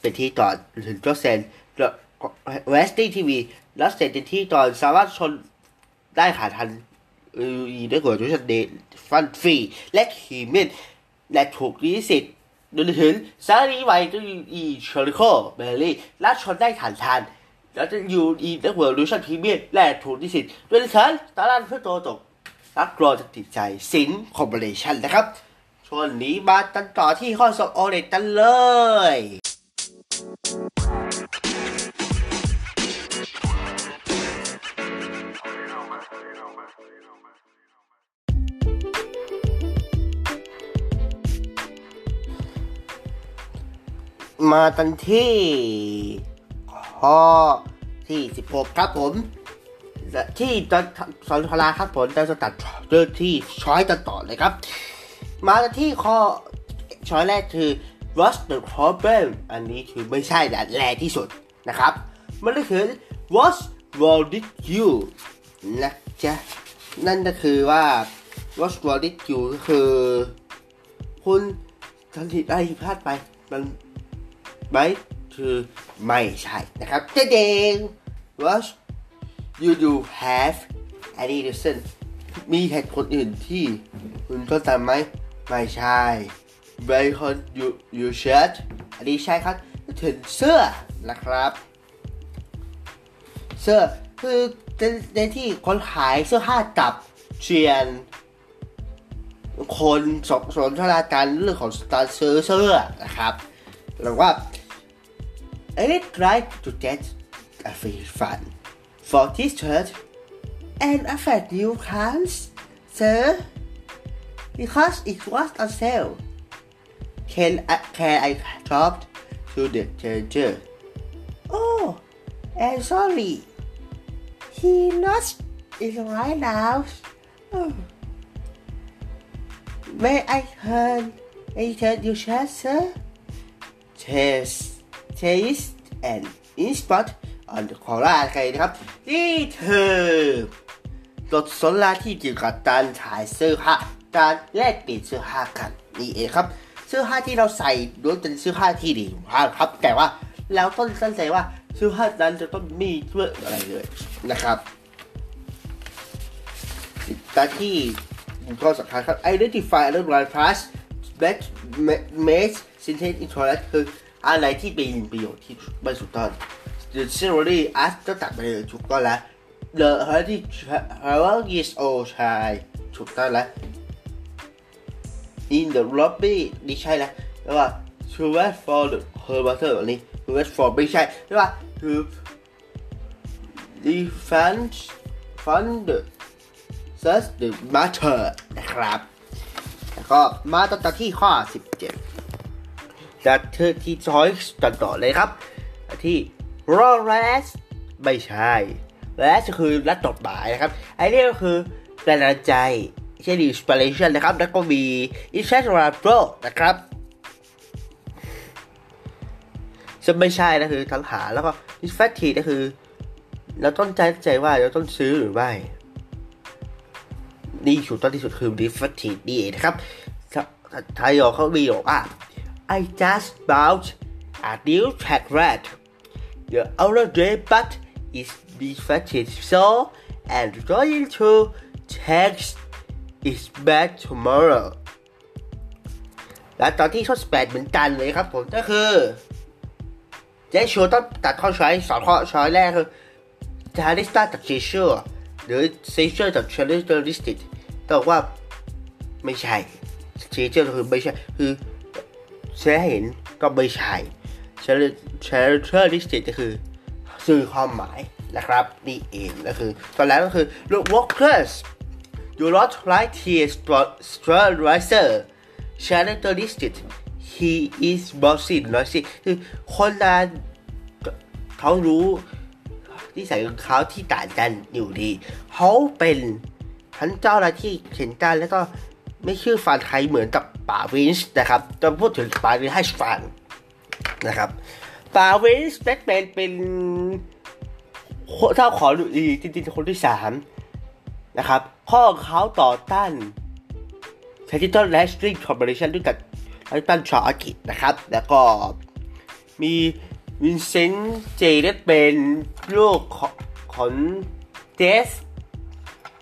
เป็นที่ก่อนถึงจอเซนเวสตี้ทีวีล้วเสร็จในที่ก่อนสามารถชนได้ขาทันอีด้กว่าทุกชันเดฟันฟรีและขีเมนและถูกลิสิทธิ์โดยถึงสารีไว้ก็อยู่อีเชอริโคเบลลี่และชนได้ฐานทันแล้วจะอยู่อีเน็ตเวิร์กดูชั่นพรีเมียและถูกลิสิทธิ์โดยถึงตารางเพื่อโตตก รักรอจะติดใจสินคอมบิเนชันนะครับช่วงนี้มาตันต่อที่ข้อสอบโอเล็กกันเลย มากันที่ข้อที่ 16 ครับผม ที่จะสอนพลาครับผมจะตัดเรื่องที่ช้อยตัดต่อเลยครับ มาที่ข้อช้อยแรกคือ what's the problem อันนี้คือไม่ใช่แหละแรที่สุดนะครับ มันก็คือ what's wrong with you นะจ๊ะนั่นก็คือว่า what's wrong with you ก็คือ คุณทำผิดอะไรผิดพลาดไป มันไม่คือไม่ใช่นะครับเจ๊เดง what you do have any reason มีเหตุผลอื่นที่คุณต้องทำไหมไม่ใช่ because you you shirt อันนี้ใช่ครับถึงเสื้อนะครับ เสื้อคือในที่คนขายเสื้อผ้าจับเชียน คนสนสนทนาการเรื่องของการซื้อเสื้อนะครับหรือว่า I did try to get a free fund for this shirt and a fat new clothes, sir, because it was on sale. Can I, can I talk to the changer? Oh, I'm sorry. He lost it right now. Oh. May I a turn your shirt, sir? Taste, taste and inspot on the collar ใครนะครับ นี่เธอบทสนทนาที่เกี่ยวกับการถ่ายเสื้อผ้าการแลกเปลี่ยนเสื้อผ้ากันนี่เองครับ เสื้อผ้าที่เราใส่ล้วนเป็นเสื้อผ้าที่ดีครับ แต่ว่าเราต้องตั้งใจว่าเสื้อผ้านั้นจะต้องมีเพื่ออะไรเลยนะครับแต่ที่ก็สำคัญครับ identify and right pass match match sentence interact คืออะไรที่เป็นประโยชน์ที่ไม่ถูกต้อ the ceremony as ก็ตัดไปเลยถูกต้องแล้ว the thirty hour years old ชายถูกต้องแล้ว in the lobby นี่ใช่แล้วแล้วว่า to wait for the her mother นนี้ to wait for ไม่ใช่แล้วว่า to defend fund the search the matter นะครับ แล้วก็มาต่อที่ข้อ 17จากเธอที่ช้อยต่อต่อเลยครับ ที่ r o r a s ไม่ใช่ r a s คือรัดดอกหมายนะครับไอ้นี่ก็คือแรงดันใจเช่น inspiration นะครับ แล้วก็มี inspiration นะครับซึ่งไม่ใช่นะคือทั้งหาแล้วก็ infatti ก็คือเราต้องใจใจว่าเราต้องซื้อหรือไม่นี่ถูกต้องที่สุดคือ infatti นี่เองนะครับไทยอเขามีบอกว่า I just bought a new track red the other day but it's defective so and going to text is back tomorrow และตอนที่ข้อ18เหมือนกันเลยครับผมก็คือเจชัวต้องตัดข้อช้อยสองข้อช้อยแรกคือจาริสตาจากเจชัวหรือเซชัวจากเชลเลอร์ลิสติแต่ว่าไม่ใช่เจชัวคือไม่ใช่คือแสดงให้เห็นก็ไม่ใช่ เชลเชลเลอร์ลิสติก็คือสื่อความหมายนะครับนี่เองก็คือตอนแรกก็คือ look workers you not like here sterilizer characteristic he is bossy noisy คือคนนั้นเขารู้ที่ใส่ของเขาที่ต่างกันอยู่ดี เขาเป็นทั้งเจ้าหน้าที่เข็นกันแล้วก็ไม่ชื่อฟันใครเหมือนกับป่าวินส์นะครับจะพูดถึงป่าวินส์ให้ฟัง นะครับป่าวินส์แบ็กแมนเป็นเจ้าของดีจริงๆคนที่สามนะครับพ่อเขาต่อต้าน Capital Wrestling Corporation ด้วยกับไททันชออากินะครับ แล้วก็มีวินเซนต์เจเดเป็นลูกของเจส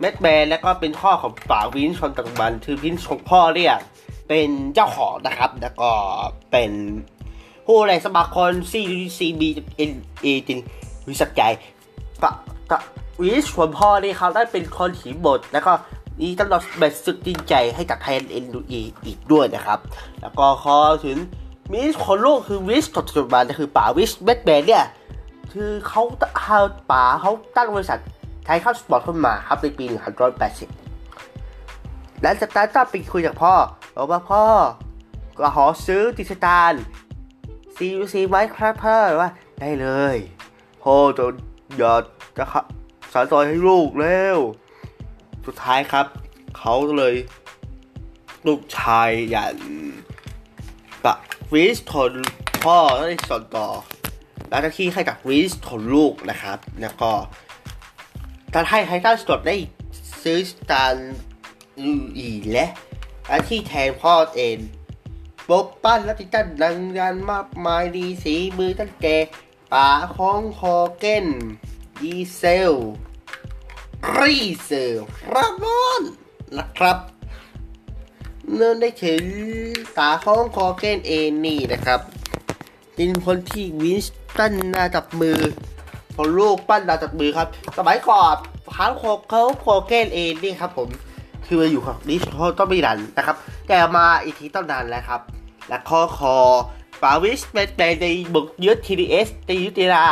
แมดแมนแล้วก็เป็นพ่อของป่าวินชนตังบันคือวินของพ่อเรียกเป็นเจ้าของนะครับ แล้วก็เป็น ผู้ในสมาคม CCB N A จินวิสักใจปะวิชวนพ่อนี่เขาได้เป็นคนขีบท แล้วก็นี่ต้องรับแบบสุดจริงใจให้กับไทยเอ็นดูอีอีกด้วยนะครับ แล้วก็ขอถึงมิสคนโลกคือวิสปัจจุบันคือป๋าวิสเบดแมนเนี่ย คือเขาเขาป๋าเขาตั้งบริษัทไทยเข้าสปอร์ตขึ้นมาครับในปี 1980แล้วจากนั้นก็ไปคุยกับพ่อบอกว่าพ่อก็ขอซื้อดิจิตาล ซีซีไว้ครับพ่อว่าได้เลยพ่อจะอย่าจะสอนต่อให้ลูกเร็วสุดท้ายครับ เขาเลย ลูกชายอย่างปะวิสทนพ่อได้สอนต่อแล้วที่ให้กับวิสทนลูกนะครับ แล้วก็ตอนให้ไททันสดได้ซื้อสตาร์อีและอันที่แทนพ่อเอง ปกปั้นและติดตั้งดังยันมากมายดีสีมือตั้งแก่ป๋าของคอเกนดีเซล รีเซลรามอนนะครับเนื่องได้ถึงตาของคอเกนเอนี่นะครับเป็นคนที่วินสตันนาจับมือพอลูกปั้นนาจับมือครับ สมัยก่อนเขาโคเขาโคเกนเองนี่ครับผม คือมาอยู่กับดิสเขาต้องไม่ดันนะครับ แต่มาอีกทีต้องนานแล้วครับ และข้อคอปาวิสเป็นในบุกยึด TDS ในยุติลา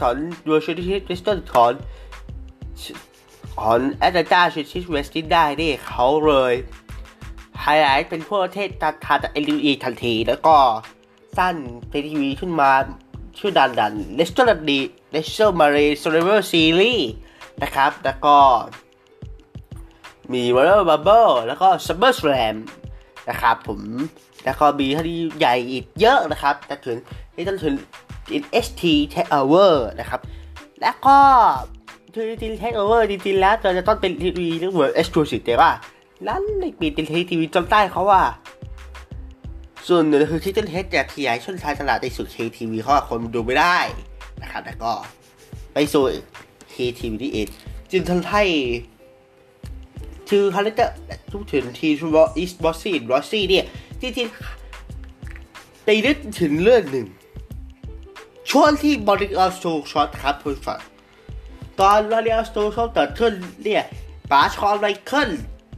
สอนดูชิติทิสตันถอนของแอตแลนตาชิชิสเวสตินได้นี่เขาเลยไฮไลท์เป็นพวกประเทศตาทาจาก LUE ทันที แล้วก็สั้นทีวีขึ้นมาชื่อดันดันเลสเตอร์ดีเลสเตอร์มารีโซเลเวอร์ซีรีส์นะครับ แล้วก็ มีวอลเลอร์บับเบิลแล้วก็ซัมเมอร์สแลมนะครับผม แล้วก็มีคดีใหญ่อีกเยอะนะครับแต่ถึงที่ต้องถึง ST Takeover นะครับ แล้วก็คือทีวีเทคโอเวอร์จริงๆ แล้วจะต้องเป็นทีวีเรื่องเหมือนเอ็กซ์คลูซีฟแต่ว่านั้นในปีทีวีทีวีจำได้เขาว่า ส่วนหนึ่งคือที่เจนเทจะขยายช่วงทายตลาดในสู่เคทีวีเพราะคนดูไม่ได้นะครับแล้วก็ไปสู่เคทีวีที่เองจึงทำให้คือคาแรคเตอร์ทุกถึงทีชูบออีสบอสซี่บอสซี่เนี่ย จริงๆไปนึกถึงเรื่องหนึ่ง ช่วงที่บอดี้ออฟโชช็อตครับคุณฟังตอนลอรีอัลสโตชอบเกิดขึ้นเนี่ยป๋าชอนไมเคิล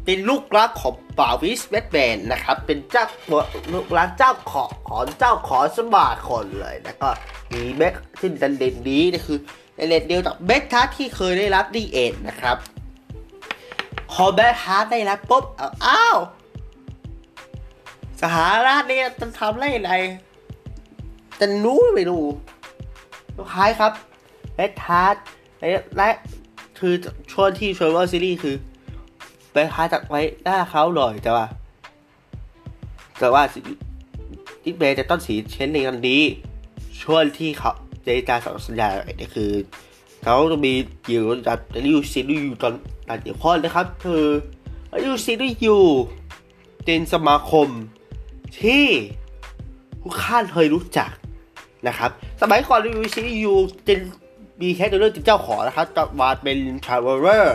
เป็นลูกรักของป่าวิสเวตแมนนะครับ เป็นเจ้าลูกรักเจ้าขอของเจ้าขอสมาคนเลยแล้วก็มีแม็กที่ดันเด่นนี้นี่คือในเลนเดียวกับเบคทัสที่เคยได้รับดีเอ็นนะครับพอแบคทัสได้รับปุ๊บอ้าว สหราชเนี่ยจะทำไรอะไรจะรู้ไม่รู้สุดท้ายครับเบคทัสและคือช่วงที่เชอร์เวอร์ซีรีส์คือไปหาจากไว้หน้าเขาหน่อยแต่ว่า แต่ว่าดิเบจะต้อนสีเช่นในกันนี้ช่วงที่เขาเจจาสัญญาเนี่ยคือเขาจะมีเกี่กับริวซีรีส์อยู่ตอนตอนเดียวข้อนะครับ คือริวซีรีส์อยู่เป็นสมาคม ที่ผู้ข้านเคยรู้จักนะครับ สมัยก่อนริวซีรีส์อยู่เป็นมีแค่ตัวเลือกเจ้าของนะครับจะมาเป็น Traveler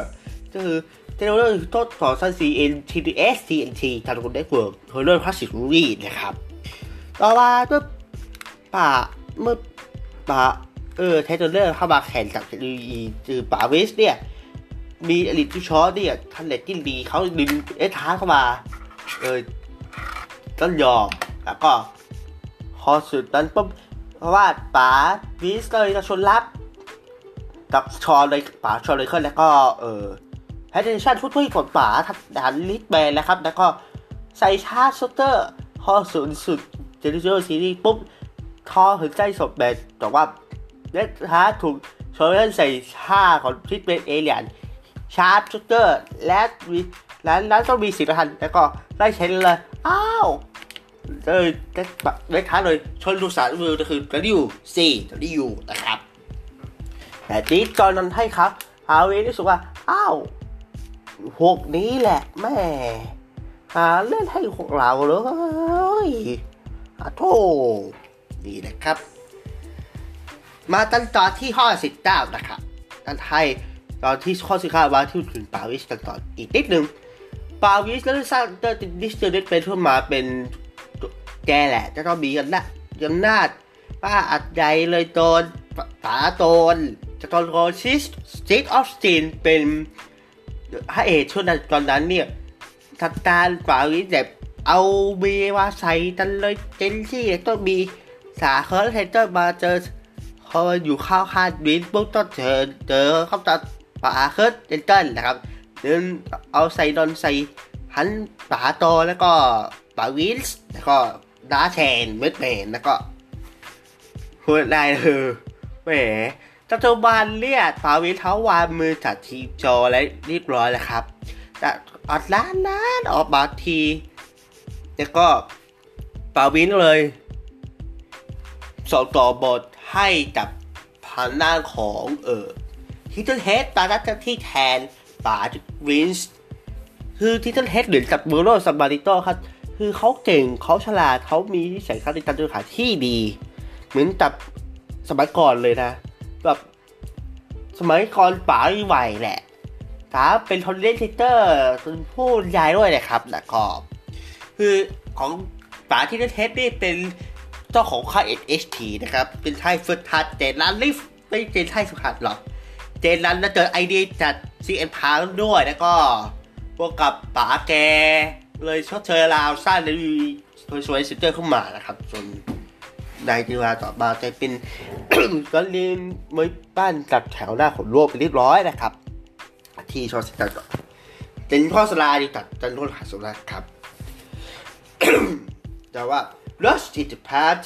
ก็คือ Traveler ทดสอบสั้น CN TDS TNT ทางคนได้เวิร์กเทเลอร์พาสซิฟรีนะครับ ต่อมาเมื่อป่าเมื่อป่าเออเทเลอร์เข้ามาแข่งกับเทคโนโลยีคือป่าเวสเนี่ย มีอลิทที่ชอเนี่ยทันเลตที่ดีเขาดึงเอท้าเข้ามาเออ ต้องยอม แล้วก็พอสุดนั้นปุ๊บเพราะว่าป๋าวิสเลยจะชนรับ กับชอเลยป๋าชอเลยขึ้นแล้วก็เออแพทเทนชั่นทุกทุกของป๋าทัดันลิสแบนแล้วครับ แล้วก็ใส่ชาร์ชเตอร์พอสุดสุดเจนิเจอร์ซีรีส์ปุ๊บทอถึงใจสดแบนแต่ว่าเลสฮาร์ถูกชว์เลนใส่ชาของทิศเป็นเอเลียนชาร์จเตอร์และวิแล้วนั้นต้องมีสิทธิ์ทันแล้วก็ได้ใช้เลย อ้าว เลยได้แบบเล็กท้าเลยชนลูกสารวิวก็คือระดิวซีระดิวนะครับ แต่ทีจอนนั้นให้ครับฮาวิรู้สึกว่า อ้าวพวกนี้แหละแม่หาเล่นให้พวกเราเลยอาโทนี่นะครับ มาตั้งตอนที่ห้อสิบเก้านะครับตั้งให้ตอนที่ข้อสิบห้าว่าที่ถึงปาวิสกันต่ออีกนิดนึงปาวิสแล้วสร้างเตอร์ดิสเตอร์เดเป็นขึ้นมาเป็น แกแหละ จะต้องมีกันนะยังนาดป้าอัดใหญ่เลยโดนป๋าโดนจะตอนโรชิสสตีทออฟสตีนเป็นพระเอกช่วงนั้นตอนนั้นเนี่ยทัตตาป่าวินแบบเอาเบียมาใส่กันเลยเจนที่ต้องมีสาเคิร์ลเทเตอร์มาเจอพออยู่ข้าวคาดวินปุ๊บต้องเจอเจอเข้าตัดป่าเคิร์ลเทเตอร์นะครับเดินเอาใส่ดอนใส่หันป่าโตแล้วก็ป่าวินส์แล้วก็ ดาแชนเวทแมนแล้วก็พูดได้เลยแหมปัจจุบันเนี่ยปาวินเขาวางมือจากทีมโจและเรียบร้อยแล้วครับแต่อดล้านล้านออกมาทีแล้วก็ปาวินเลยส่งต่อบทให้กับพันหน้าของเออทิทเทิลเฮดตอนนั้นที่แทนป่าวินส์คือทิทเทิลเฮดหรือกับบูโรซัมบาริโตครับ คือเขาเก่งเขาฉลาดเขามีนิสัยการการขายที่ดี เหมือนกับสมัยก่อนเลยนะ แบบสมัยก่อนป๋าไหวแหละป๋าเป็นคนเล่นเทเตอร์เป็นผู้ยายด้วยนะครับนะก็คือของป๋าที่เล่นเทสนี่เป็นเจ้าของค่าย SHT นะครับ เป็นค่ายฝึกหัดเจนรันลิฟไม่เจนค่ายฝึกหัดหรอกเจนรันแล้วเจอไอเดียจัด CN พาร์ด้วยแล้วก็พวกกับป๋าแก เลยชดเชยราวสร้างในสวยๆซิเตอร์ขึ้นมานะครับจนในเวลาต่อมาจะเป็นก็เรียนไม่บ้านจัดแถวหน้าของโลกไปเรียบร้อยนะครับ ที่ชอสิตันเป็นพ่อสลาดีตัดจันโทษขาสุราครับแต่ว่า Rust in the past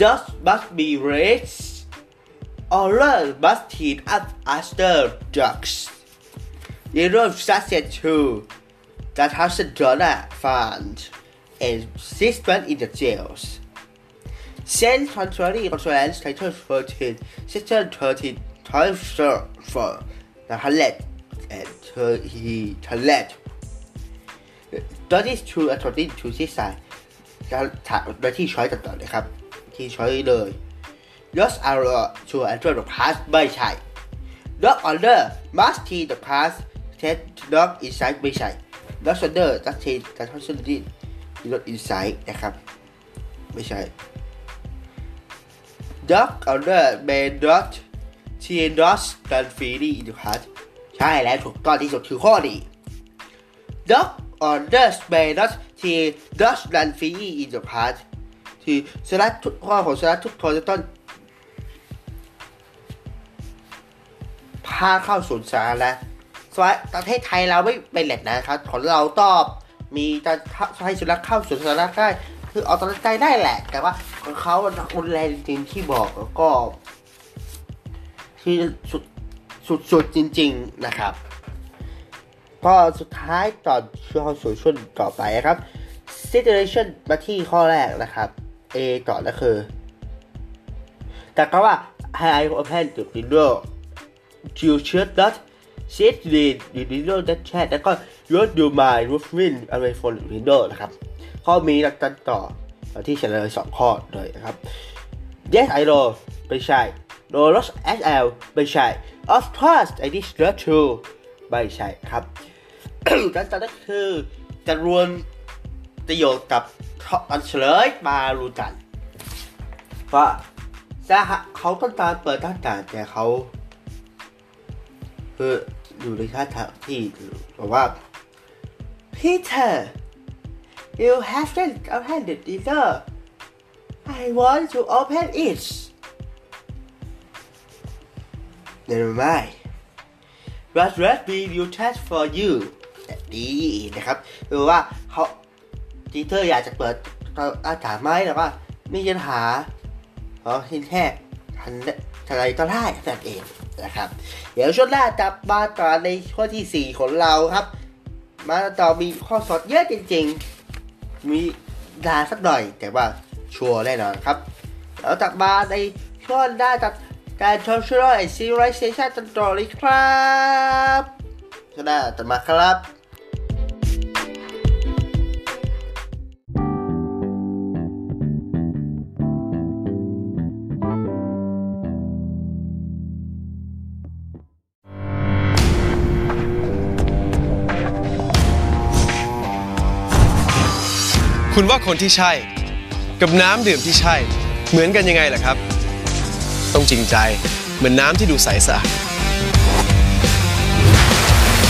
Dust must be raised or learn must team up after drugs The road success to that thousand dollar fund and six months in the jails Send contrary conference title 13, section 13, time for the Hallet and he Hallet. That is true according to ที่สายการถามและที่ช้อยต่อๆเลยครับ ที่ช้อยเลย Lost arrow to enter the past ไม่ใช่ Dog order must see the past set dog inside ไม่ใช่ Dog order จะเทการทำสิ่งที่ not inside นะครับ ไม่ใช่ Dog order may not see dog than freely in the past ใช่แล้วถูกต้องที่สุดคือข้อนี้ Dog orders may not see dog than freely in the past ที่สลัดทุกข้อของสลัดทุกตัวจะต้องพาเข้าศูนย์สาธารณะ สวัสดีประเทศไทยเราไม่เป็นแหล่งนะครับ ของเราตองมีจะให้สุนัขเข้าสวนสารณะได้คือเอาตอนใจได้แหละ แต่ว่าของเขารุนแรงจริงๆที่บอกแล้วก็ที่สุดสุดสุดจริง ๆนะครับก็สุดท้ายตอนช่วงสู่ช่วงต่อไปครับ situation มาที่ข้อแรกนะครับ A ต่อก็คือ แต่ก็ว่า I open the window you should not sit in the window that chat แล้วก็ your mind moving away from the window นะครับ ข้อมีหลักการต่อที่เฉลยสองข้อเลยนะครับ Yes I know ไม่ใช่ No not SL ไม่ใช่ Of course I did not true ไม่ใช่ครับการต่อก็คือจะรวมประโยชน์กับอันเฉลยมารู้กันว่าแต่เขาต้องการเปิดท่าต่างแต่เขาคือ อยู่ในท่าทางที่บอกว่า Peter you haven't opened the door I want to open it Never mind But let me do that for you ดีนะครับคือว่าเขาจีเตอร์อยากจะเปิดอาจารย์ไหมแต่ว่าไม่ยันหาเพราะที่แค่ทันอะไรก็ได้แต่เอง นะครับ เดี๋ยวช่วงหน้าจะมาต่อในข้อที่ 4 ของเราครับ มาต่อมีข้อสอบเยอะจริง ๆ มีดาสักหน่อย แต่ว่าชัวร์แน่นอนครับ แล้วจับมาในช่วงหน้าจับการชมช่วย Civilization จนต่อเลยครับช่วงหน้าจะมาครับ คุณว่าคนที่ใช่ กับน้ำดื่มที่ใช่ เหมือนกันยังไงล่ะครับ ต้องจริงใจเหมือนน้ำที่ดูใสสะอาด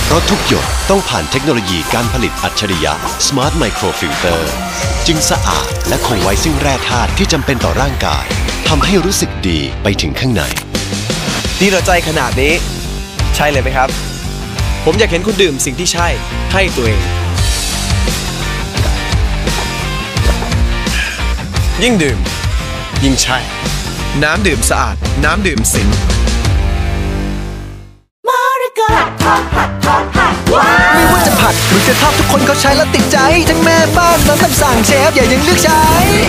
เพราะทุกหยดต้องผ่านเทคโนโลยีการผลิตอัจฉริยะ Smart Micro Filter จึงสะอาดและคงไว้ซึ่งแร่ธาตุที่จำเป็นต่อร่างกายทำให้รู้สึกดีไปถึงข้างในนี่เราใจขนาดนี้ ใช่เลยไหมครับ ผมอยากเห็นคุณดื่มสิ่งที่ใช่ให้ตัวเอง ยิ่งดื่ม ยิ่งใช่ น้ำดื่มสะอาด น้ำดื่มสิงไม่ว่าจะผัดหรือจะทอดทุกคนเขาใช้แล้วติดใจ ทั้งแม่บ้านและคำสั่งเชฟอย่ายังเลือกใช้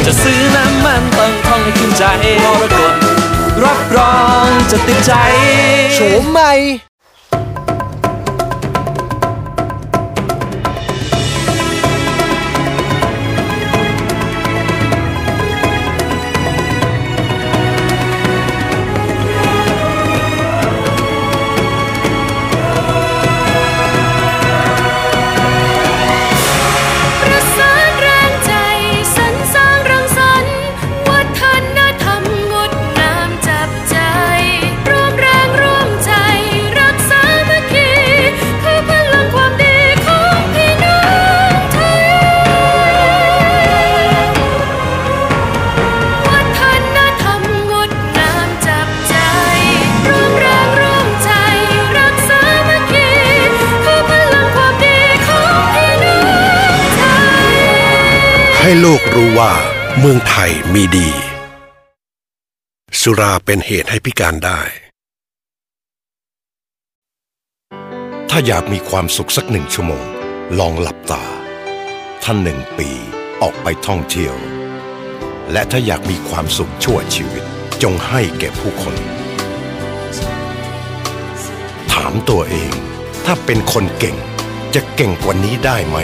จะซื้อน้ำมันต้องท่องให้ขึ้นใจมรกตรับรองจะติดใจโฉมใหม่ ให้โลกรู้ว่า เมืองไทยมีดี สุราเป็นเหตุให้พิการได้ ถ้าอยากมีความสุขสักหนึ่งชั่วโมง ลองหลับตา ท่านหนึ่งปีออกไปท่องเที่ยว และถ้าอยากมีความสุขชั่วชีวิต จงให้แก่ผู้คน ถามตัวเอง ถ้าเป็นคนเก่งจะเก่งกว่านี้ได้ไหม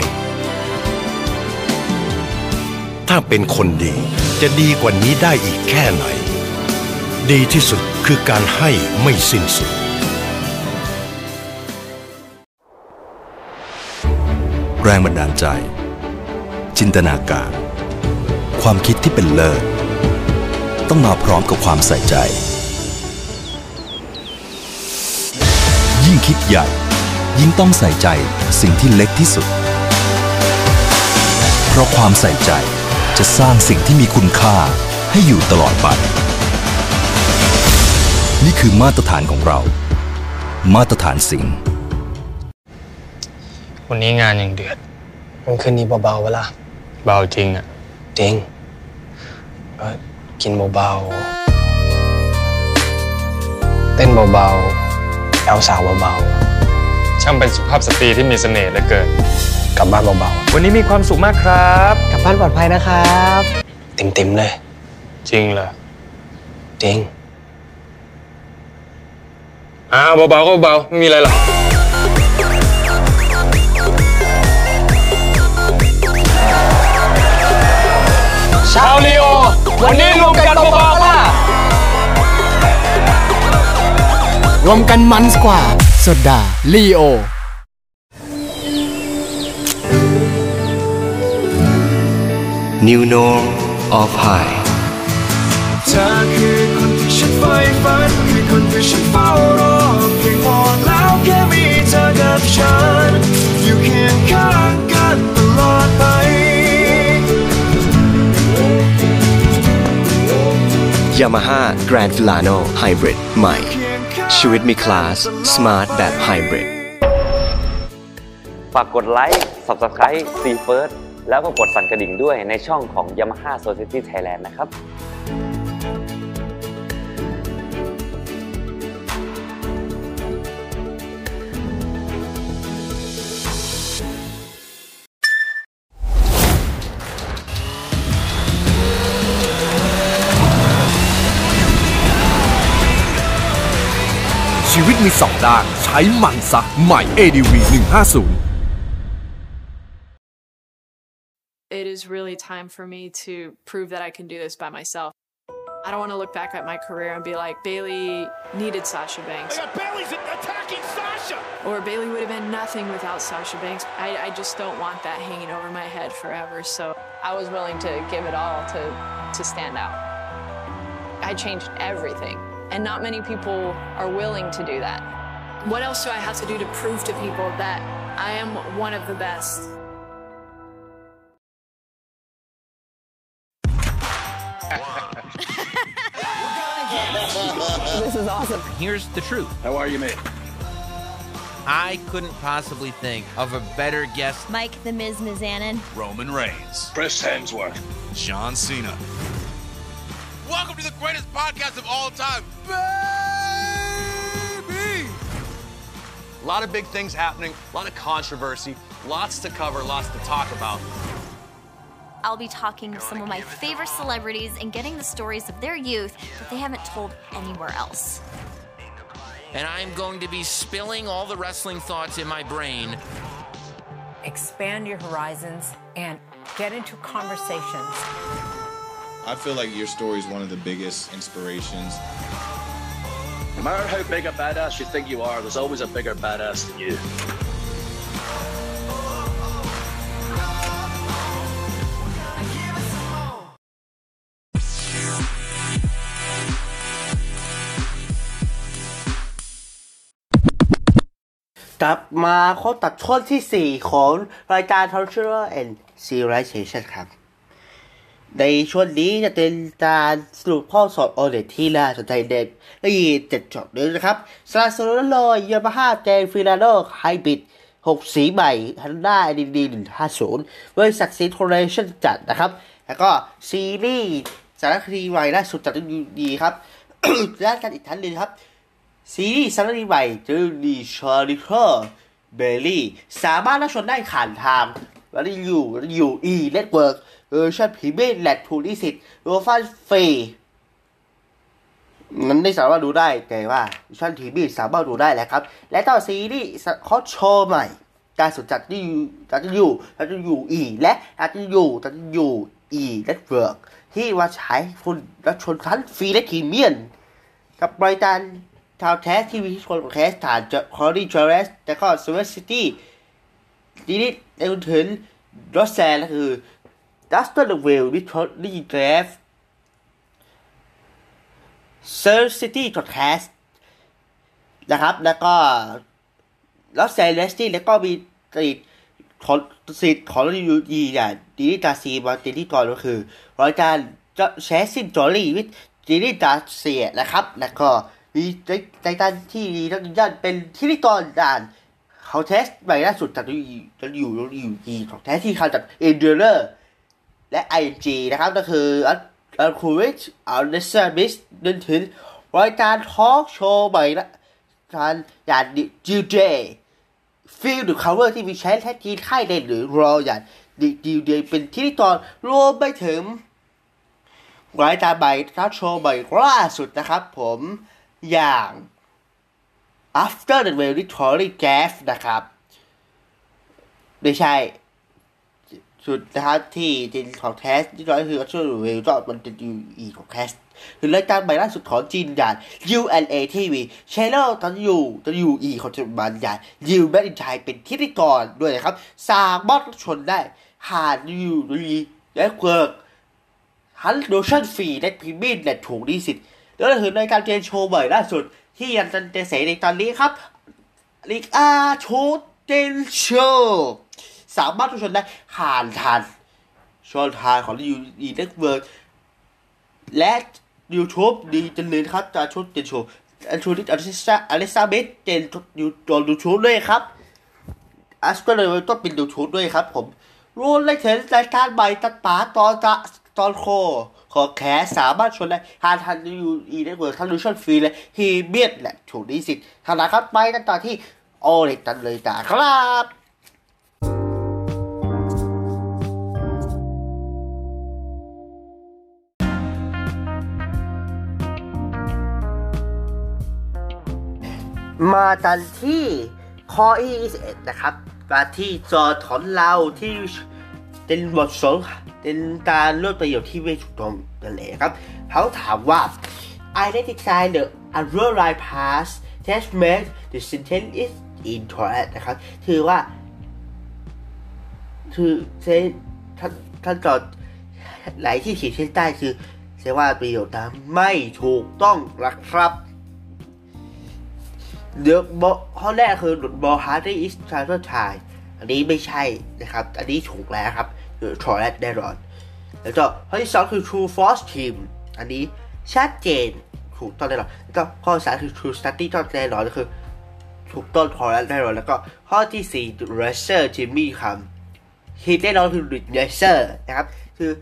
ถ้าเป็นคนดี จะดีกว่านี้ได้อีกแค่ไหน ดีที่สุดคือการให้ไม่สิ้นสุด แรงบันดาลใจ จินตนาการ ความคิดที่เป็นเลิศ ต้องมาพร้อมกับความใส่ใจ ยิ่งคิดใหญ่ ยิ่งต้องใส่ใจสิ่งที่เล็กที่สุด เพราะความใส่ใจ จะสร้างสิ่งที่มีคุณค่าให้อยู่ตลอดไป นี่คือมาตรฐานของเรา มาตรฐานสิ่ง วันนี้งานยังเดือด มันคืนนี้เบาๆเวลาเบาจริงอะ จริงเออกินเบาๆ เต้นเบาๆแอลสาวเบาช่างเป็นสุภาพสตรีที่มีเสน่ห์เหลือเกินๆกลับบ้านเบา วันนี้มีความสุขมากครับๆกลับบ้านปลอดภัยนะครับ เต็มๆเลย จริงเหรอจริงอ้าวเบาๆก็เบาๆไม่มีอะไรหรอกชาวลีโอ วันนี้รวมกันเบาๆล่ะรวมกันมันกว่าโซดาลีโอ New Norm of High เธอคือคนที่ฉันใฝ่ฝันคือคนที่ฉันเฝ้ารอเพียงพอแล้วแค่มีเธอกับฉัน อยู่เคียงข้างกันตลอดไป Yamaha Grand Filano Hybrid ใหม่ชีวิตมีคลาส Smart แบบ Hybrid ฝากกดไลค์ Subscribe C First แล้วก็กดสั่นกระดิ่งด้วยในช่องของ Yamaha Society Thailand นะครับชีวิตมีสองด้าน ใช้มันซะใหม่ ADV 150 It is really time for me to prove that I can do this by myself. I don't want to look back at my career and be like, Bailey needed Sasha Banks. Bailey's attacking Sasha. Or Bailey would have been nothing without Sasha Banks. I, I just don't want that hanging over my head forever. So I was willing to give it all to, to stand out. I changed everything. And not many people are willing to do that. what else do I have to do to prove to people that I am one of the best? This is awesome. Here's the truth. How are you, mate? I couldn't possibly think of a better guest. Mike the Miz Mizanin. Roman Reigns. Chris Hemsworth. John Cena. Welcome to the greatest podcast of all time. Baby! A lot of big things happening, a lot of controversy, lots to cover, lots to talk about. I'll be talking to some of my favorite celebrities and getting the stories of their youth that they haven't told anywhere else. And I'm going to be spilling all the wrestling thoughts in my brain. Expand your horizons and get into conversations. I feel like your story is one of the biggest inspirations. No matter how big a badass you think you are, there's always a bigger badass than you. กลับมาข้อตัดช่วงที่ 4 ของรายการ Cultural and Civilization ครับ ในช่วงนี้จะเป็นการสรุปข้อสอบโอเดที่น่าสนใจเด็กและยีเจ็ดจดเลยนะครับสลาโซโลลอยยามาฮ่าเจนฟิลาโนไฮบริด6 สีใหม่ฮันด้าดีดี150บริษัทซีโทเรชั่นจัดนะครับ แล้วก็ซีรีส์สารคดีใหม่ล่าสุดจากดีครับ ด้านการอีกท่านหนึ่งครับ ซีรีส์สารคดีใหม่จะดีชาริเ r อร์เบลลี่สามารถรับชมได้ผ่านทางวันนี้อยู่อยู่อีเน็ตเวิร์กเวอร์ชันพรีเมียมและทูนิสิตโรฟันฟรีนั้นไม่สามารถดูได้แต่ว่าเวอร์ชันพรีเมีสามารถดูได้แล้วครับ และต่อซีรีส์เขาโชว์ใหม่ การสุดจัดที่อยู่จัดที่อยู่จัดที่อยู่อีและจัดที่อยู่จัดที่อยู่อีเน็ตเวิร์กที่ว่าใช้คุณรับชมทั้งฟรีและพรีเมียมกับบริการ ชาวแท้ทีวีที่ชนของแคสฐานจะคอร์ดี้จอร์เรสแต่ก็สวีทซิตี้ดีนิดในถึงรสแซนก็คือดัสต์เดเวลวิทอรีเกรฟเซอร์ซิตี้พอดแคสนะครับ แล้วก็ลอสแซนเลสตี้แล้วก็มีติดของสิทธิ์ของรีวิวดีอย่างดีนิตาซีมาติที่ก่อนก็คือรายการจะแชร์ซินจอรี่วิทดีนิตาเซียนะครับ แล้วก็ มีใจใจตันที่ดีทั้งย่านเป็นที่ที่ตอนด่านเขาเทสใหม่ล่าสุดจากจะอยู่จะอยู่อยู่ดีของแท้ที่เขาจากเอ็นเดอร์และไอจีนะครับก็คืออัลอัลคูริชอัลเดซาบิสจนถึงรายการทอล์กโชว์ใหม่ละการอย่างจิวเจฟิลด์คาเวอร์ที่มีใช้แท้ทีค่ายเด่นหรือรออย่างดิดิวเดเป็นที่ที่ตอนรวมไปถึงรายการใหม่ทอล์กโชว์ใหม่ล่าสุดนะครับผม อย่าง after the very Tory Gaff นะครับ ไม่ใช่ สุดนะครับที่จริงของแคสที่ร้อยคือช่วยเวลก็มันจะอยู่อีกของแคสคือรายการใหม่ล่าสุดของจีนอย่าง UNA TV Channel ตอนอยู่ตอนอยู่อีของจังหวัดอย่างยูแมดินไทยเป็นที่ที่ก่อนด้วยนะครับ สามารถชนได้หาดยูรีและเวิร์กฮันโดชั่นฟรีและพรีเมียมและถูกดีสิทธิ์ แล้วถึงรายการเกมโชว์ใหม่ล่าสุด ที่ยังจะเสในตอนนี้ครับลิกอาโชเจนโชสามารถทุกชนได้ผ่านทางช่องทางของยูดีเน็ตเวิร์กและ YouTube ดีจันเลยครับจะชุดเจนโชอันชูดิอลิซาอลิซาเบธเจนยูตัวดูชูด้วยครับอัสก็เลยต้องเป็นดูชูด้วยครับผมรู้เลยถึงรายการใหม่ตัดป๋าตอนจะตอนโค ขอแคสสามารถชนได้ทานทันยูอีได้เวิร์กทั้งดูชั่นฟรีและฮีเบียดและถูกดีสิทธิ์ทางนะครับไปกันต่อที่โอเล็กตันเลยจ้าครับมากันที่ข้อ21นะครับมาที่จอถอนเราที่ เป็นบทสนเป็นการเลือกประโยชน์ที่ไม่ถูกต้องนั่นเองครับ เขาถามว่า identify the unrealized past that made the sentence is incorrect นะครับ คือว่า คือเซท่านท่านจอดไหนที่เขียนเส้นใต้คือเซว่าประโยชน์นั้นไม่ถูกต้องนะครับเดี๋ยวบข้อแรกคือบอฮาร์ดี้อิสชาร์ลชาย อันนี้ไม่ใช่นะครับ อันนี้ถูกแล้วครับคือทรอแรดแน่นอน แล้วก็ข้อที่สองคือ True Force Team อันนี้ชัดเจนถูกต้องแน่นอนแล้วก็ข้อสามคือ True Study ต้องแน่นอนก็คือถูกต้องทรอแรดแน่นอนแล้วก็ข้อที่สี่ Racer Jimmy ครับทีมแน่นอนคือ Racer นะครับ คือ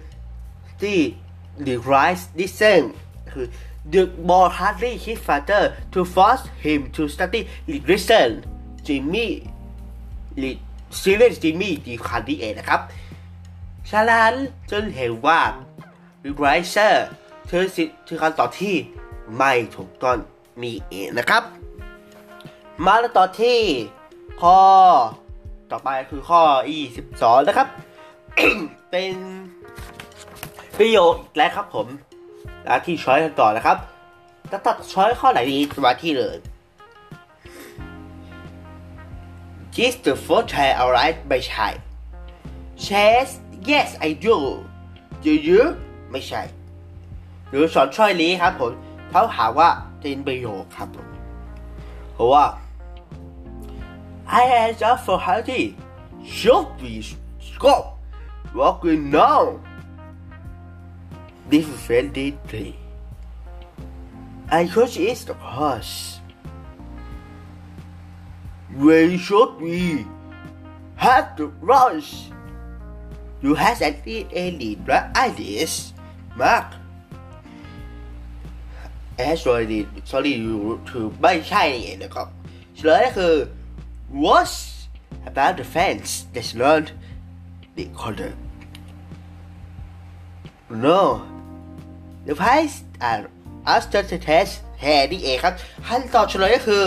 ที่ The Rise Listen คือ The more hardly his father to force him to study listen Jimmy ซีเรียสจิมมี่ดีคันนี้เอนะครับฉะนั้นจนเห็นว่าไรเซอร์เธอสิคือคำตอบที่ไม่ถูกต้องมีเอนะครับ มาแล้วต่อที่ข้อต่อไปคือข้อ 22 นะครับ เป็นประโยคอีกแล้วครับผม แล้วที่ช้อยกันต่อนะครับจะตัดช้อยข้อไหนดีมาที่เลย Is the fourth child alright ไม่ใช่ Chess Yes I do Do you ไม่ใช่ หรือสอนช่อยนี้ครับผมเขาหาว่าเป็นประโยคครับผมเพราะว่า I am just for healthy should be stop walking now this is very deeply I coach is the horse where should we have to rush you has an any ideas Mark as sorry sorry you to ไม่ใช่นี่เองนะครับเฉลยก็คือ what about the fans that learned the color no the price are after the test แห่นี่เองครับขั้นตอนเฉลยก็คือ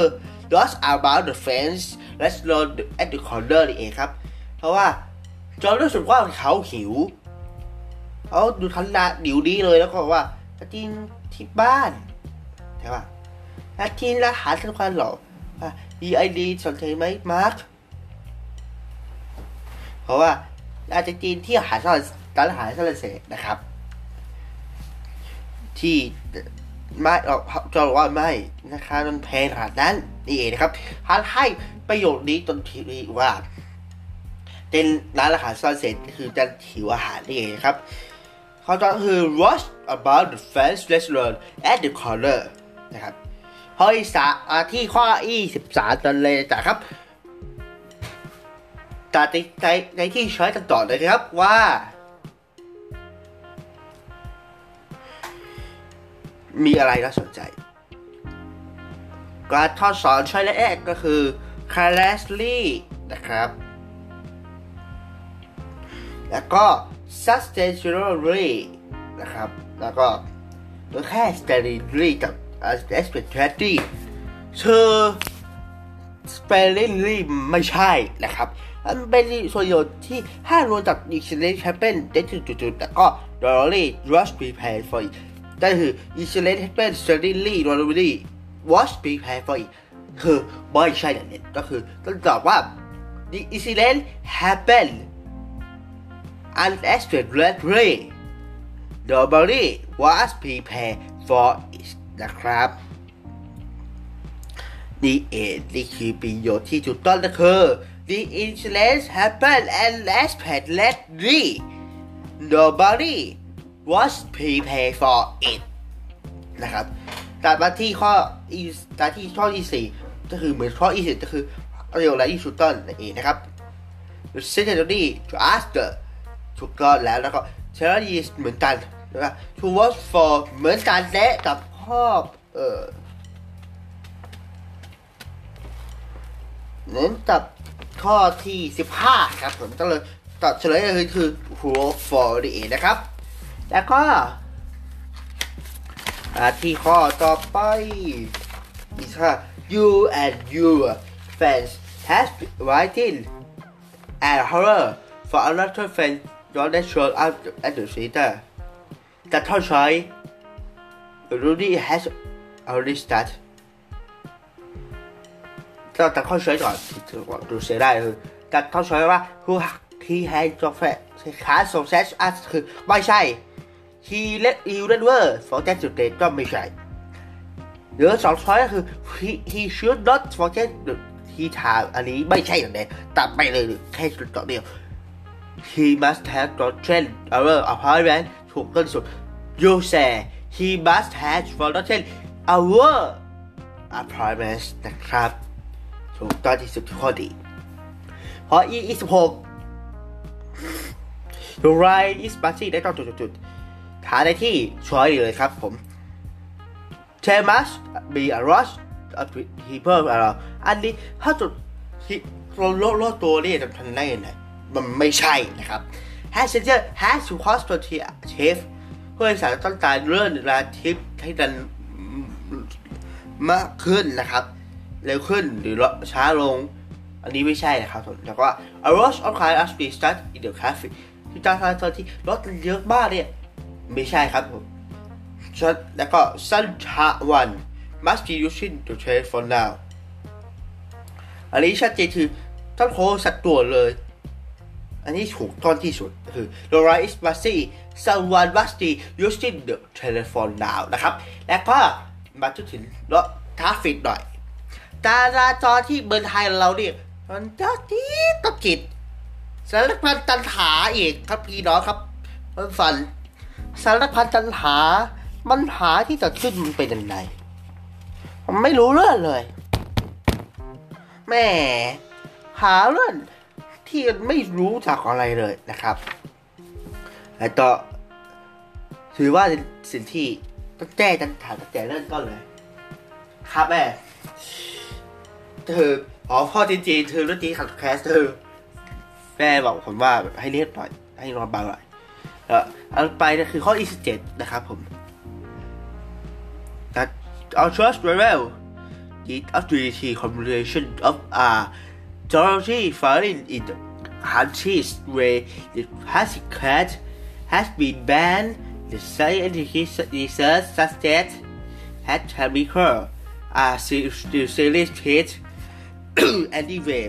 Lost about the fence let's learn at the corner นี่เองครับ เพราะว่าจอรู้สึกว่าเขาหิวเขาดูทันนาดิวดีเลยแล้วก็บอกว่าจะกินที่บ้านใช่ป่ะจะกินอาหารสำคัญหรอดีไอดีสนใจไหมมาร์คเพราะว่าอาจจะกินที่อาหารร้านอาหารฝรั่งเศสนะครับ ที่ ไม่เราจะบอกว่าไม่นะคะมันแพงขนาดนั้นนี่เองนะครับท่านให้ประโยชน์นี้จนทีนี้ว่าเป็นร้านอาหารฝรั่งเศสคือจะหิวอาหารนี่เองครับเขาจะคือ what about the French restaurant at the corner นะครับข้อที่สาที่ข้อ23ตันเลยจ้ะครับแตัดในในในที่ใช้กันต่อเลยครับว่า มีอะไรน่าสนใจ การทอดสอนใช้และแอกก็คือ c a r e s l y นะครับ แล้วก็ sustainably นะครับ แล้วก็ตัวแค่ steadily กับ aspectly คือ sparingly ไม่ใช่นะครับ มันเป็นส่วนประโยชน์ที่ห้ารวมจาก excellent happen ได้จุดๆแต่ก็ thoroughly rush prepare for it ก็คือ excellent happen steadily thoroughly was prepared for it คือไม่ใช่เนี่ยก็คือต้องตอบว่า the incident happened unexpectedly the body was prepared for it นะครับนี่เองนี่คือประโยชน์ที่ถูกต้องก็คือ the incident happened unexpectedly nobody was prepared for it นะครับตัดมาที่ข้อตัดที่ข้อที่สี่ก็คือเหมือนข้อที่สิก็คือประโยชน์อะไรที่ถูกต้นั่นเองนะครับ the secondary to ask the ถูกต้องแล้วแล้วก็ t e r r y เหมือนกันนะครับ to watch for เหมือนกันและกับข้อเอ่อเน้นกับข้อที่ 15 ครับผมต้องเลยตัดเฉลยก็คือคือ true for นี่เองนะครับ แล้วก็ที่ข้อต่อไปอีกค่ะ you and your fans has writing and horror for another fan not that show up at the theater แต่ท่อนใช้ Rudy has already started ก็ตัดข้อใช้ก่อนดูเสียได้คือตัดข้อใช้ว่า who he had job has success as คือไม่ใช่ he let you let word for that today ก็ไม่ใช่หลือสองช้อยก็คือ he he should not forget he time อันนี้ไม่ใช่อย่างเดียวตัดไปเลยแค่จุดต่อเดียว he must have gotten our appointment ถูกต้องที่สุด you say he must have forgotten our appointment นะครับ ถูกต้องที่สุดข้อดี เพราะ e อีสิบหก the right is busy ได้ต้องจุดๆๆ หาได้ที่ชอยเลยครับผม there must be a rush of people around อันนี้ถ้าจุดที่เราโลดโลดตัวนี่จะทำได้ยังไงมันไม่ใช่นะครับ passenger has to cross the chief ผู้โดยสารต้องการเลื่อนเวลาทิปให้ดันมากขึ้นนะครับ เร็วขึ้นหรือช้าลง อันนี้ไม่ใช่นะครับผมแล้วก็ a rush of car as we start in the traffic ที่การทางตอนที่รถเยอะมากเนี่ย ไม่ใช่ครับผมชัดแล้วก็ sun one must be using the train for now อันนี้ชัดเจนคือต้องโทรสัตว์ตัวเลย อันนี้ถูกต้องที่สุดคือ Laura is busy someone must be using the telephone now นะครับ แล้วก็มาถึงรถทราฟิกหน่อยจราจรที่เมืองไทยเราเนี่ยมันจะดีต้องจิตสารพันตันหาอีกครับพี่น้องครับมันฝัน สารพันตันหามันหาที่จะขึ้นมันเป็นยังไงผมไม่รู้เรื่องเลยแม่หาเรื่องที่ไม่รู้จากอะไรเลยนะครับแล้วก็ถือว่าเป็นสิ่งที่ต้องแก้ตั้งแต่ตั้งแต่เริ่มต้นเลย ครับแม่เธออ๋อพ่อจริงๆเธอเรื่องจริงขัดแคสเธอแม่บอกผมว่าให้เรียบหน่อยให้รอเบาหน่อย แล้วอันไปนะคือข้อ27นะครับผม that our trust very well the authority combination of uh Dorothy falling in the countries where the plastic cat has been banned the scientific research suggests that chemical are still serious threat anyway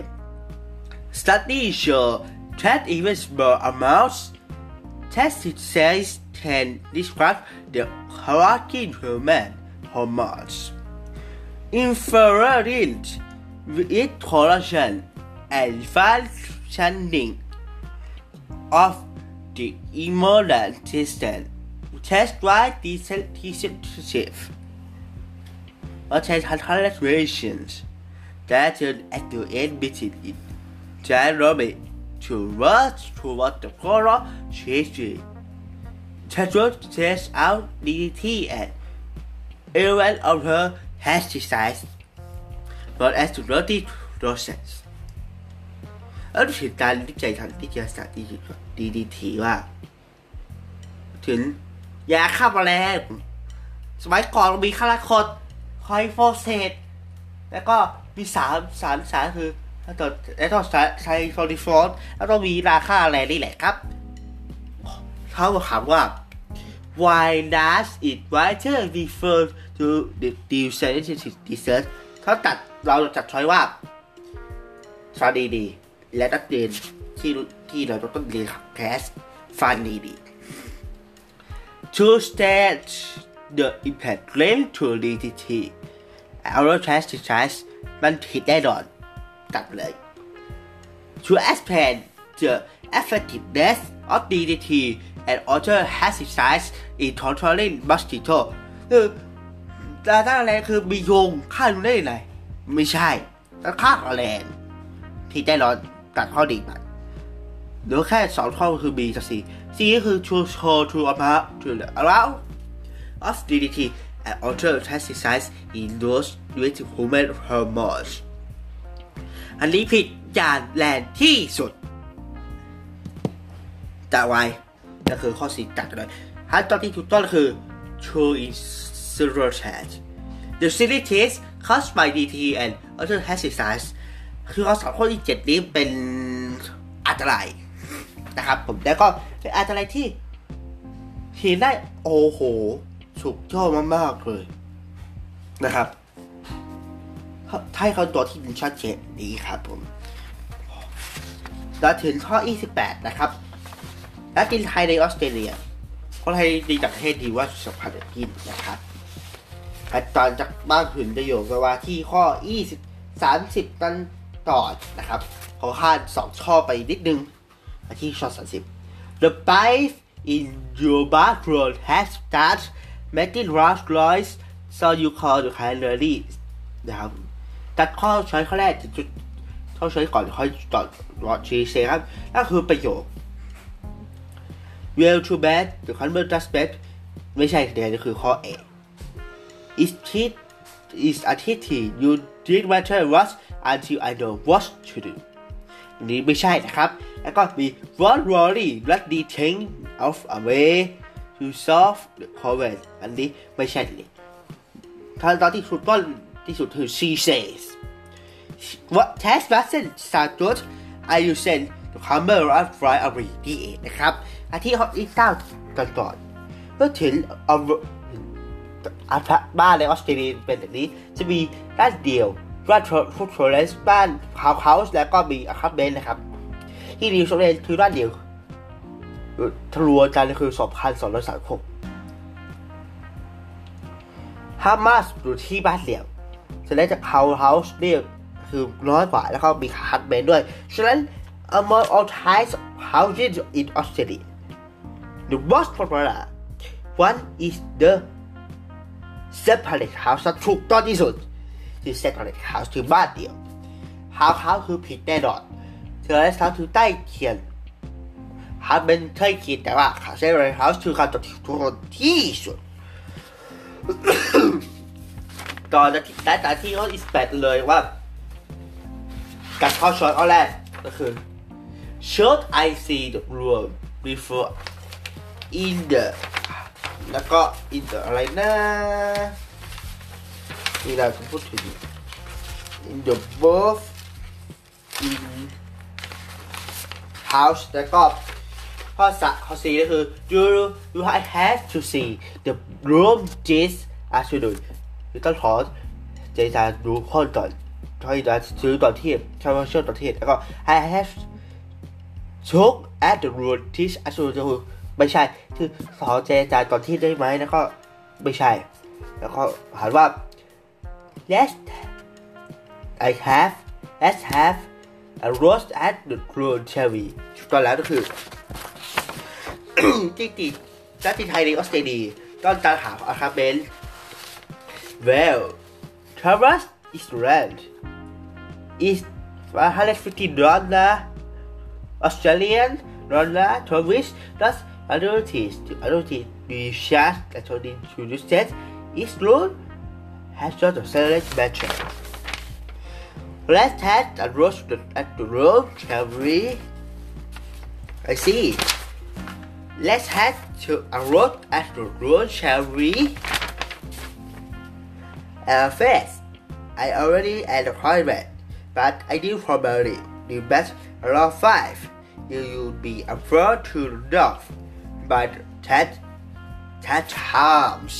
studies show that even small amounts tested cells can describe the working human hormones interfering with collagen and functioning of the immune system. That's why these sensitive alterations that turn activate between it dynamic to work toward the color changing. Tattoo sets out DDT and even of her pesticides, but as to dirty process. แล้วถึงการวิจัยทางวิทยาศาสตร์ดีดีทีว่า ถึงยาฆ่าแมลงสมัยก่อนมีคาราคอดคอยโฟเซตแล้วก็มีสารสารสารคือ แล้วต่อแล้วต้องใช้โซลิฟอนแล้วต้องมีราคาอะไรนี่แหละครับเขาถามว่า why does it matter refer to the deal scientific research เขาตัดเราจัดช้อยว่าฟังดีๆและนักเรียนที่ที่เราต้องเรียนแคสฟังดีๆ to state the impact linked to DDT our pesticides มันผิดแน่นอน ตัดเลย to explain the effectiveness of DDT and other pesticides in controlling mosquito คือดาต้าแรงคือมียงฆ่ายุงได้ยังไงไม่ใช่ต้องฆ่าแรงที่ได้ร้อนตัดข้อดีไปเหลือแค่สองข้อคือ B กับ C C ก็คือ to show to amount to the amount of DDT and other pesticides in those with human hormones อันนี้ผิดอย่างแรงที่สุดแต่ไว้ก็คือข้อสี่ตัดเลยถ้าตอนที่ถูกต้องคือ true in zero chance the silly test caused by DT and other pesticides คือข้อสอบข้อที่เจ็ดนี้เป็นอันตรายนะครับผมแล้วก็เป็นอันตรายที่เห็นได้โอ้โห สุดยอดมากๆเลยนะครับ ให้เขาตัวที่มันชัดเจนนี้ครับผมแล้วถึงข้อ 28 นะครับและกินไทยในออสเตรเลียคนไทยดีจากประเทศดีว่าสุขภาพดีนนะครับตอนจากบ้านผืนประโยคว่าที่ข้อ 20 30ตันต่อนะครับ ขอข้าสองช่อไปนิดนึงมาที่ช่อ30 The pipe in your bathroom has started making large noise so you call the canary นะครับ ตัดข้อใช้ข้อแรกจุดข้อใช้ก่อนค่อยต่อรอชีเซครับนั่นคือประโยค well to bad the convert does bad ไม่ใช่เดี๋ยวนี่คือข้อ A is it is a pity you did matter what until I know what to do อันนี้ไม่ใช่นะครับ แล้วก็มี what worry let the think of a way to solve the problem อันนี้ไม่ใช่เลยขั้นตอนที่ถูกต้องที่สุดคือ she says what test wasn't so good I you send the camera right fly away นี่เองนะครับอันที่ข้อที่เก้าก่อนก่อนเมื่อถึงเอาอาพบ้านในออสเตรเลียเป็นแบบนี้ จะมีด้านเดียวด้านฟุตโทเลสบ้านคาวเฮาส์แล้วก็มีอาคาเบนนะครับ ที่นิวโซเลนคือด้านเดียวทะลวงกันคือ 2,236ฮามาสอยู่ที่บ้านเดียวฉะนั้จากคาวเฮาส์เนี่ย คือน้อยกว่าแล้วก็มีคาร์เบนด้วย ฉะนั้น among all types of houses in Australia the most popular one is the separate house ถูกต้องที่สุดคือ separate house คือบ้านเดียว house house คือผิดแน่นอน terrace house คือใต้เคียง house เป็นใกล้เคียงแต่ว่า separate house คือคำตอบที่ถูกต้องที่สุดตอนที่แต่ตอนที่เขาอิสเปดเลยว่า การเข้าช้อยข้อแรกก็คือ should I see the room before in the แล้วก็ in the อะไรนะนี่เราจะพูดถึง in the both in house แล้วก็ข้อสะข้อสี่ก็คือ you you have to see the room this afternoon คือต้องขอเจจาดูข้อก่อน ข้อจะซื้อตอนทียบชาวเชื่อตอนเทียบแล้วก็ I have look at the room this afternoon ก็คือไม่ใช่ คือขอเจจาตอนที่ได้ไหมแล้วก็ไม่ใช่ แล้วก็ถามว่า let's I have let's have a roast at the grown cherry ตอนแล้วก็คือที่ติดจัติไทยในออสเตรเลียต้องการหาอาคาเบน well Travis is rent is 150 dollar Australian dollar Travis plus annuities to annuity be charged according to the state is loan has just a select measure Let's test a roast at the road, shall we? I see. Let's head to a road at the road, shall we? Uh, first, I already had a appointment, but I did probably the best around five. You will be afraid to enough, but that that harms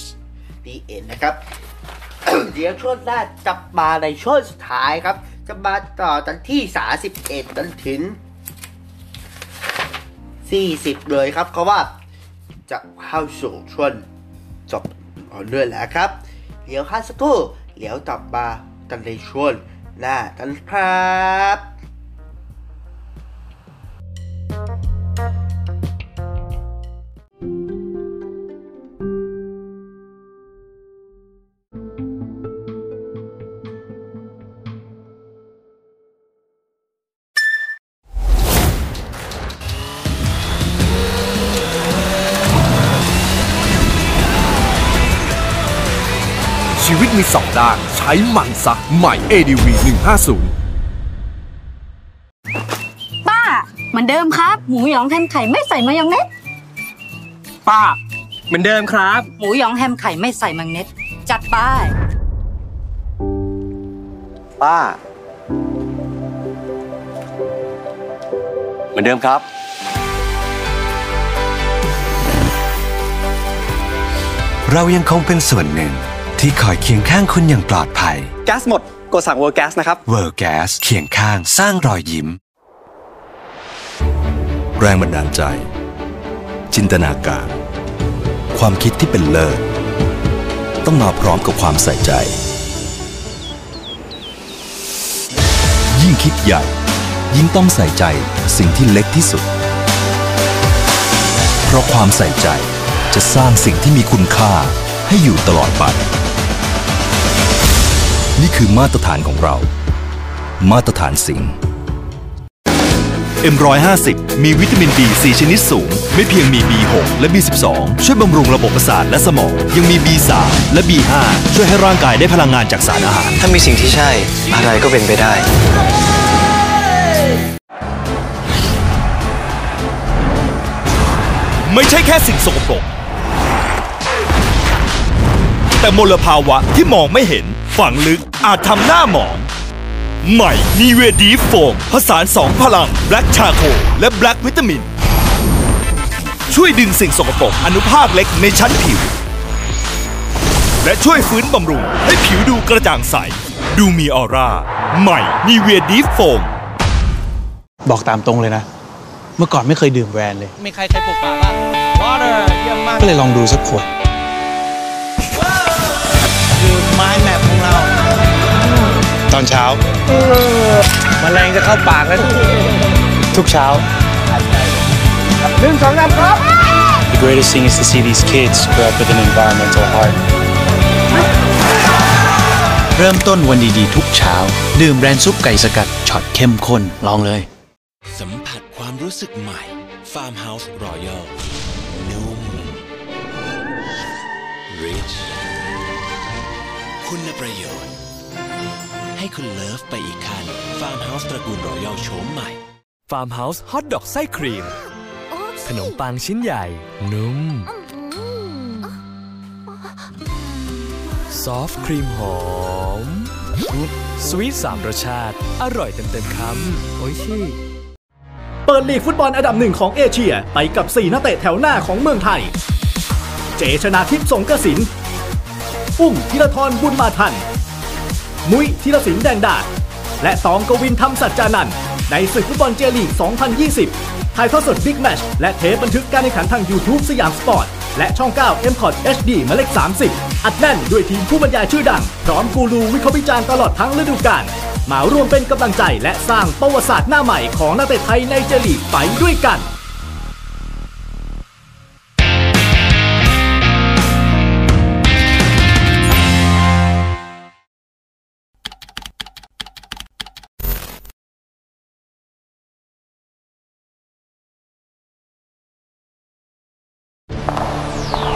the end นะครับ เดี๋ยวช่วงหน้าจะมาในช่วงสุดท้ายครับ จะมาต่อกันที่ 31จนถึง 40 เลยครับเพราะว่าจะเข้าสู่ช่วงจบของเรื่องแล้วครับ เดี๋ยวค่าสักครู่เดี๋ยวกลับมา กันในช่วงหน้ากันครับ สองด้านใช้มันซะใหม่ ADV 150ป้า เหมือนเดิมครับ หมูหยองแฮมไข่ไม่ใส่มายองเนสป้า เหมือนเดิมครับ หมูหยองแฮมไข่ไม่ใส่มายองเนสจัดไปป้า เหมือนเดิมครับ เรายังคงเป็นส่วนหนึ่ง ที่คอยเคียงข้างคุณอย่างปลอดภัย แก๊สหมดกดสั่งเวอร์แก๊สนะครับ World Gas เคียงข้างสร้างรอยยิ้ม แรงบันดาลใจ จินตนาการ ความคิดที่เป็นเลิศต้องมาพร้อมกับความใส่ใจ ยิ่งคิดใหญ่ ยิ่งต้องใส่ใจสิ่งที่เล็กที่สุด เพราะความใส่ใจจะสร้างสิ่งที่มีคุณค่า ให้อยู่ตลอดไป นี่คือมาตรฐานของเรา มาตรฐานสิงห์ M150 มีวิตามิน B 4 ชนิดสูง ไม่เพียงมี B6 และ B12 ช่วยบำรุงระบบประสาทและสมอง ยังมี B3 และ B5 ช่วยให้ร่างกายได้พลังงานจากสารอาหาร ถ้ามีสิ่งที่ใช่ อะไรก็เป็นไปได้ไม่ใช่แค่สิ่งสกปรก แต่มลภาวะที่มองไม่เห็นฝังลึกอาจทำหน้าหมอง ใหม่นีเวดีโฟมผสานสองพลังแบล็กชาโคและแบล็กวิตามิน ช่วยดึงสิ่งสกปรกอนุภาคเล็กในชั้นผิว และช่วยฟื้นบำรุงให้ผิวดูกระจ่างใส ดูมีออร่า ใหม่นีเวียดีโฟมบอกตามตรงเลยนะ เมื่อก่อนไม่เคยดื่มแบรนด์เลย มีใครเคยปลุกปากป่ะ Water เยี่ยมมาก ก็เลยลองดูสักขวด ไม้แมปของเรา ตอนเช้ามแมลงจะเข้าปากแล้ว ทุกเช้าหนึ่งสองสามครับ The greatest thing is to see these kids grow up with an environmental heart เริ่มต้นวันดีๆ ทุกเช้า ดื่มแบรนด์ซุปไก่สกัดช็อตเข้มข้น ลองเลย สัมผัสความรู้สึกใหม่ Farmhouse Royal นุ่ม Rich คุณประโยชน์ ให้คุณเลิฟไปอีกขั้น Farmhouse ตระกูล Royal โฉมใหม่ฟาร์มเฮาส์ฮอทดอกไส้ครีม ขนมปังชิ้นใหญ่ นุ่มซอฟต์ครีมหอมชุดสวีทสามรสชาติ อร่อยเต็มเต็มๆคำโอ้ยชี่เปิดลีกฟุตบอลอันดับหนึ่งของเอเชีย ไปกับ 4 นักเตะแถวหน้าของเมืองไทย เจชนาธิปสรงกระสินธ์ อุ้มธีราทรบุญมาทัน มุ้ยธีรศิลป์แดงดาและตองกวินทร์ธรรมสัจจานันท์ในศึกฟุตบอลเจลีก 2020 ถ่ายทอดสดบิ๊กแมตช์และเทปบันทึกการแข่งขันทาง YouTube สยามสปอร์ต และช่อง 9 m c o t HD หมายเลข 30 อัดแน่นด้วยทีมผู้บรรยายชื่อดัง พร้อมกูรูวิเคราะห์วิจารณ์ตลอดทั้งฤดูกาลมาร่วมเป็นกำลังใจและสร้างประวัติศาสตร์หน้าใหม่ของนักเตะไทยในเจลีกไปด้วยกัน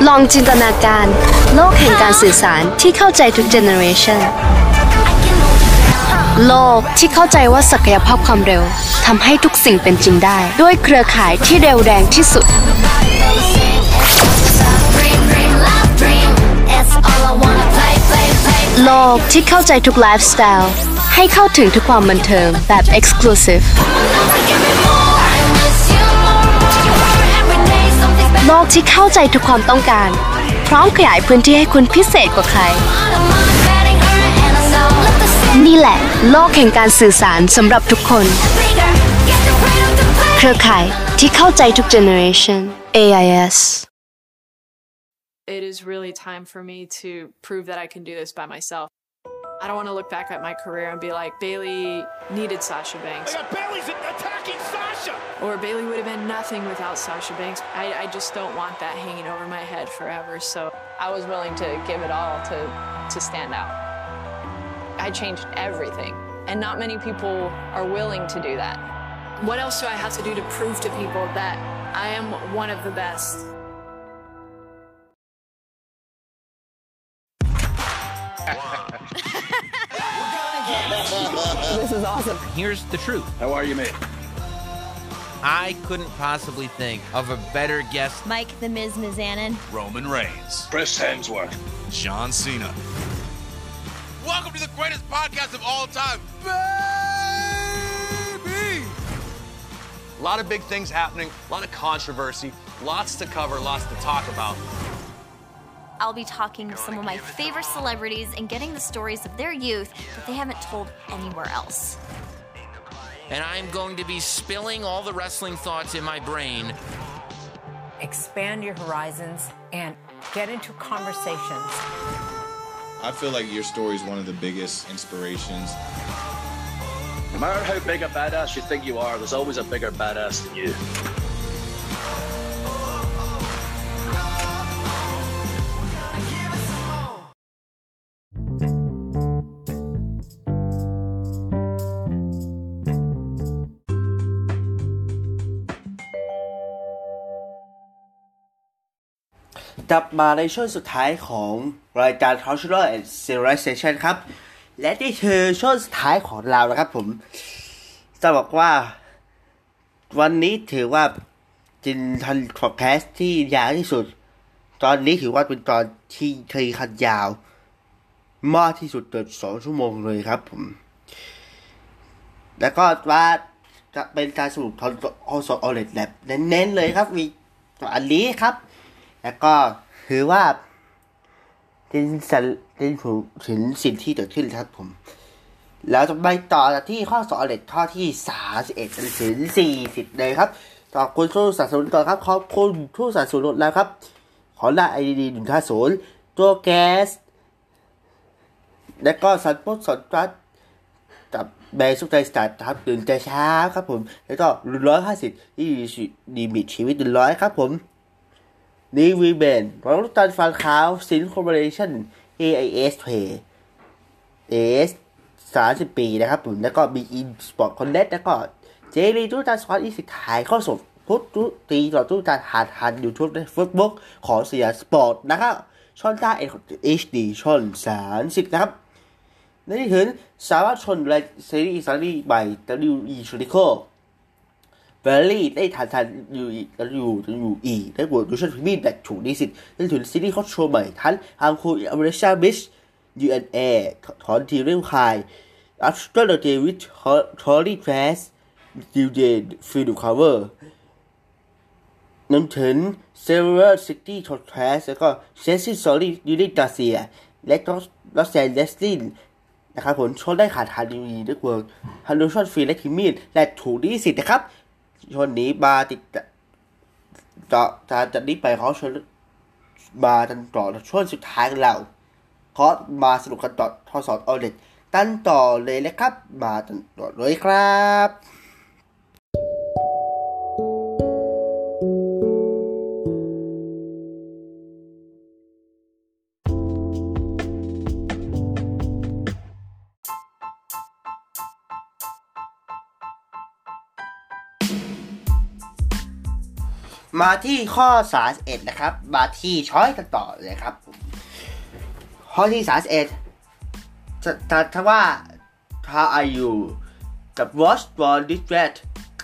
ลองจินตนาการ โลกแห่งการสื่อสารที่เข้าใจทุกเจเนอเรชันโลกที่เข้าใจว่าศักยภาพความเร็วทำให้ทุกสิ่งเป็นจริงได้ ด้วยเครือข่ายที่เร็วแรงที่สุด โลกที่เข้าใจทุกไลฟ์สไตล์ให้เข้าถึงทุกความบันเทิงแบบ Exclusive โลกที่เข้าใจทุกความต้องการ พร้อมขยายพื้นที่ให้คุณพิเศษกว่าใคร นี่แหละ โลกแห่งการสื่อสารสำหรับทุกคน เครือข่ายที่เข้าใจทุกเจเนอเรชัน AIS It is really time for me to prove that I can do this by myself. I don't want to look back at my career and be like, Bailey needed Sasha Banks. Oh, Bailey's attacking Sasha! Or Bailey would have been nothing without Sasha Banks. I, I just don't want that hanging over my head forever. So I was willing to give it all to, to stand out. I changed everything. And not many people are willing to do that. What else do I have to do to prove to people that I am one of the best? this is awesome. Here's the truth. How are you, mate? I couldn't possibly think of a better guest. Mike the Miz Mizanin. Roman Reigns. Chris Hemsworth. John Cena. Welcome to the greatest podcast of all time, baby! A lot of big things happening, a lot of controversy, lots to cover, lots to talk about. I'll be talking to some of my favorite celebrities and getting the stories of their youth that they haven't told anywhere else. And I'm going to be spilling all the wrestling thoughts in my brain. Expand your horizons and get into conversations. I feel like your story is one of the biggest inspirations. No matter how big a badass you think you are, there's always a bigger badass than you. กลับมาในช่วงสุดท้ายของรายการ Cultural and Civilization ครับ และนี่คือช่วงสุดท้ายของเรานะครับผม จะบอกว่า วันนี้ถือว่าจินทันพอดแคสต์ที่ยาวที่สุด ตอนนี้ถือว่าเป็นตอนที่เคยคันยาว มากที่สุดเกินสองชั่วโมงเลยครับผม แล้วก็ว่าจะเป็นการสรุปทอนออสออเลตแลบเน้นๆเลยครับ มีอันนี้ครับ แล้วก็ถือว่าเป็นสันเป็นถึงถึงสิ่งที่เกิดขึ้นครับผม แล้วจะไปต่อที่ข้อสอบเล็กข้อที่สามสิบเอ็ดถึงสี่สิบเลยครับขอบคุณผู้สนับสนุนก่อนครับ ขอบคุณผู้สนับสนุนแล้วครับ ขอหน้าไอดีหนึ่งห้าศูนย์ตัวแก๊ส แล้วก็สันพุทธสนรัตกับแบรนด์สุขใจสตาร์ทครับตื่นแต่เช้าครับผม แล้วก็ร้อยห้าสิบที่ดีมิตชีวิตหนึ่งร้อยครับผม นีวีเบนรองลูกตาลฟันขาวซินคอร์ปอเรชั่น AIS Play AS สามสิบปีนะครับผมแล้วก็มีอินสปอร์ตคอนเนตแล้วก็เจลีตู้ตาสควอตอีสิถ่ายข้อสดพุทธุตีต่อตู้ตาหาดหันยูทูบและเฟซบุ๊กของเสียสปอร์ตนะครับช่องใต้เอ็นเอชดีช่องสามสิบนะครับในที่ถึงสามารถชมรายซีรีส์ซีรีส์ใหม่ WE c h r o n i c l e เบอร์รี่ได้ทันทันอยู่แล้วอยู่อยู่อีได้บวกดูชั่นพรีเมียมแบบถูกดีสิได้ถึงซีรีส์เขาโชว์ใหม่ทั้งฮังคูอเมริกาบิช UNA ถอนทีเรื่องคายอัสเตอร์เดวิดทอรี่แคสดิวเดนฟิลด์คาเวอร์นั่นถึงเซเวอร์ซิตี้ทอร์แคสแล้วก็เซซิสอรี่ยูนิตาเซีย และก็ลอสแอนเจลิสนนะครับผมชนได้ขาดทานดีด้วยเวิร์กฮันดูชันฟรีและทีมีนและถูกดีสิทธิ์นะครับ ชนนี้มาติดต่อจะจะนี้ไปเขาชนมาตันต่อช่วงสุดท้ายของเราเขามาสรุปกันต่อทอสอบออเดตตันต่อเลยนะครับ มาตันต่อเลยครับ มาที่ข้อ31นะครับ มาที่ช้อยกันต่อเลยครับ ข้อที่31จะจะถ้าว่า how are you กับ watch for this red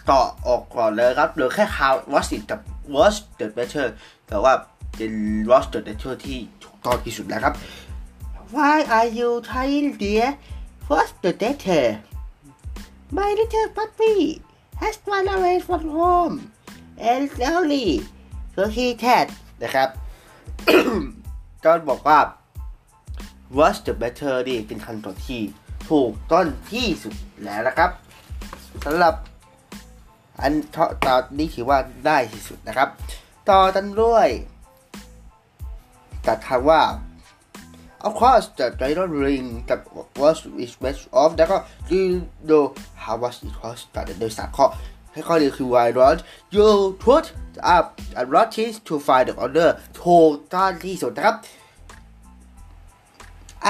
ต่อออกก่อนเลยครับหรือแค่ how watch it กับ watch the better แต่ว่าเป็น watch the better ที่ถูกต้องที่สุดนะครับ why are you trying dear watch the better my little puppy has run away from home and slowly so he had นะครับจอนบอกว่า what's the better นี่เป็นคำตอบที่ถูกต้นที่สุดแล้วนะครับสำหรับอันตอนนี้ถือว่าได้ที่สุดนะครับ ต่อกันด้วยตัดคำว่า of course the diamond ring that was is best of แล้วก็ do you know how much it was ตัดโดยสามข้อ ให้ข้อดีคือ why not you put up a notice to find the order ถูกต้องที่สุดนะครับ